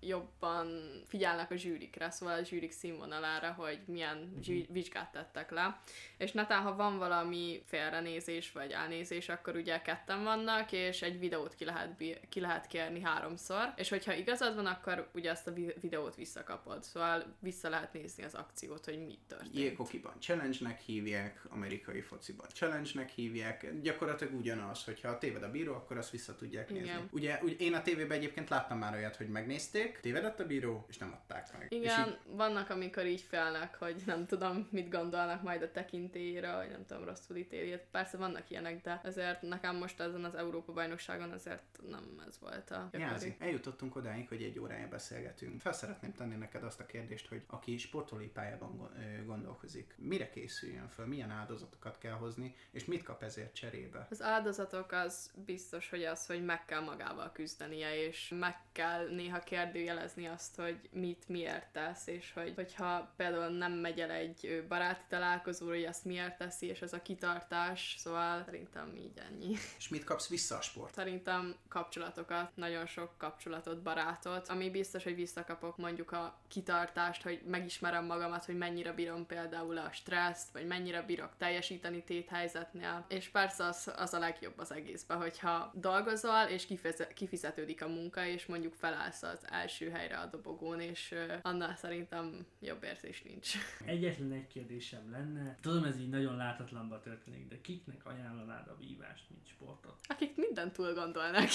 Speaker 4: jobban figyelnek a zsűrikre, szóval a zsűrik színvonalára, hogy milyen zsű- vizsgát tettek le. És netán, ha van valami félrenézés vagy elnézés, akkor ugye ketten vannak, és egy videót ki lehet, ki lehet kérni háromszor, és hogyha igazad van, akkor ugye azt a vi- videót visszakapod. Szóval vissza lehet nézni az akciót, hogy mi történt.
Speaker 3: Jékokiban challenge-nek hívják, amerikai fociban challenge-nek hívják, gyakorlatilag ugyanaz, hogyha téved a bíró, akkor azt vissza tudják nézni.
Speaker 4: Igen.
Speaker 3: Ugye, ugye én a tévében egyébként láttam már olyat, hogy megnézték, tévedett a bíró, és nem adták meg. És
Speaker 4: Igen,
Speaker 3: így,
Speaker 4: vannak, amikor így félnek, hogy nem tudom, mit gondolnak majd a tekintélyére, vagy nem tudom, rosszul ítéli. Persze vannak ilyenek, de azért nekem most ezen az Európa bajnokságon azért nem ez volt a
Speaker 3: Jázi, eljutottunk odáig, hogy egy órája beszélgetünk. Fel szeretném tenni neked azt a kérdést, hogy aki sportolói pályában gondolkozik, mire készüljön föl, milyen áldozatokat kell hozni, és mit kap ezért cserébe?
Speaker 4: Az áldozatok az biztos, hogy az, hogy meg kell magával küzdenie, és meg kell néha kérdőjelezni azt, hogy mit miért tesz, és hogy, hogyha például nem megy el egy baráti találkozóra, hogy azt miért teszi, és ez a kitartás, szóval szerintem így ennyi.
Speaker 3: És mit kapsz vissza a sport?
Speaker 4: Szerintem kapcsolatokat, nagyon sok kapcsolatot, barátot, ami biztos, hogy visszakapok mondjuk a kitartást, hogy megismerem magamat, hogy mennyire bírom például a stresszt, vagy mennyire bírok teljesíteni téthelyzetnél. És persze az, az a legjobb az egészben, hogyha dolgozol, és kifizetődik a munka, és mondjuk felállsz az első helyre a dobogón, és annál szerintem jobb érzés nincs.
Speaker 1: Egyetlen egy kérdésem lenne. Tudom, ez így nagyon látatlanba történik, de kiknek ajánlanád a vívást, mint sportot?
Speaker 4: Akik mindent túl gondolnak.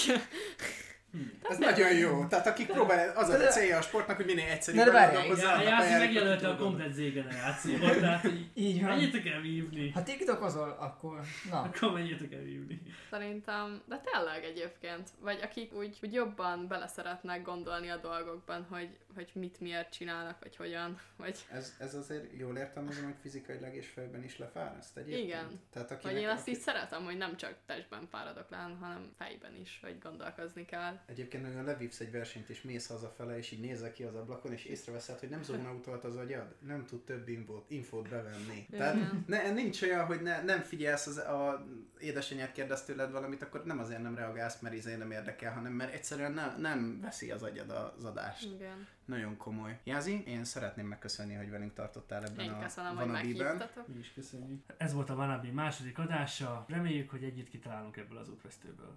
Speaker 3: Ez nagyon jó. Tehát akik próbál, az a célja a sportnak, hogy minél
Speaker 1: Ja,
Speaker 3: gondolkozzanak.
Speaker 1: Jászí
Speaker 3: pályára,
Speaker 1: megjelölte a komplet Z-generációt, tehát
Speaker 2: Így van.
Speaker 1: menjetek el vívni.
Speaker 2: Ha tiktokozol, akkor na.
Speaker 1: Akkor menjetek el vívni.
Speaker 4: Szerintem, de tényleg egyébként, vagy akik úgy, úgy jobban beleszeretnek gondolni a dolgokban, hogy, hogy mit miért csinálnak, vagy hogyan, vagy,
Speaker 3: Ez, ez azért jól értelmezem, hogy fizikailag és fejben is lefáraszt egyébként?
Speaker 4: Igen.
Speaker 3: Tehát akinek,
Speaker 4: vagy én azt
Speaker 3: aki-
Speaker 4: így szeretem, hogy nem csak testben fáradok le, hanem fejben is, hogy gondolkozni kell.
Speaker 3: Egyébként nagyon levívsz egy versenyt, és mész hazafele, és így nézel ki az ablakon, és észreveszed, hogy nem zónautolt az agyad, nem tud több infót, infót bevenni. Tehát ne, nincs olyan, hogy ne, nem figyelsz, az, a édesanyád kérdez tőled valamit, akkor nem azért nem reagálsz, mert izé nem érdekel, hanem mert egyszerűen nem, nem veszi az agyad az adást.
Speaker 4: Igen.
Speaker 3: Nagyon komoly. Jázi, én szeretném megköszönni, hogy velünk tartottál ebben
Speaker 4: Én
Speaker 3: a
Speaker 4: köszönöm, hogy
Speaker 3: Vanabiben.
Speaker 1: Mi is köszönjük. Ez volt a Vanabi második adása. Reméljük, hogy együtt kitalálunk ebből az útvesztőből.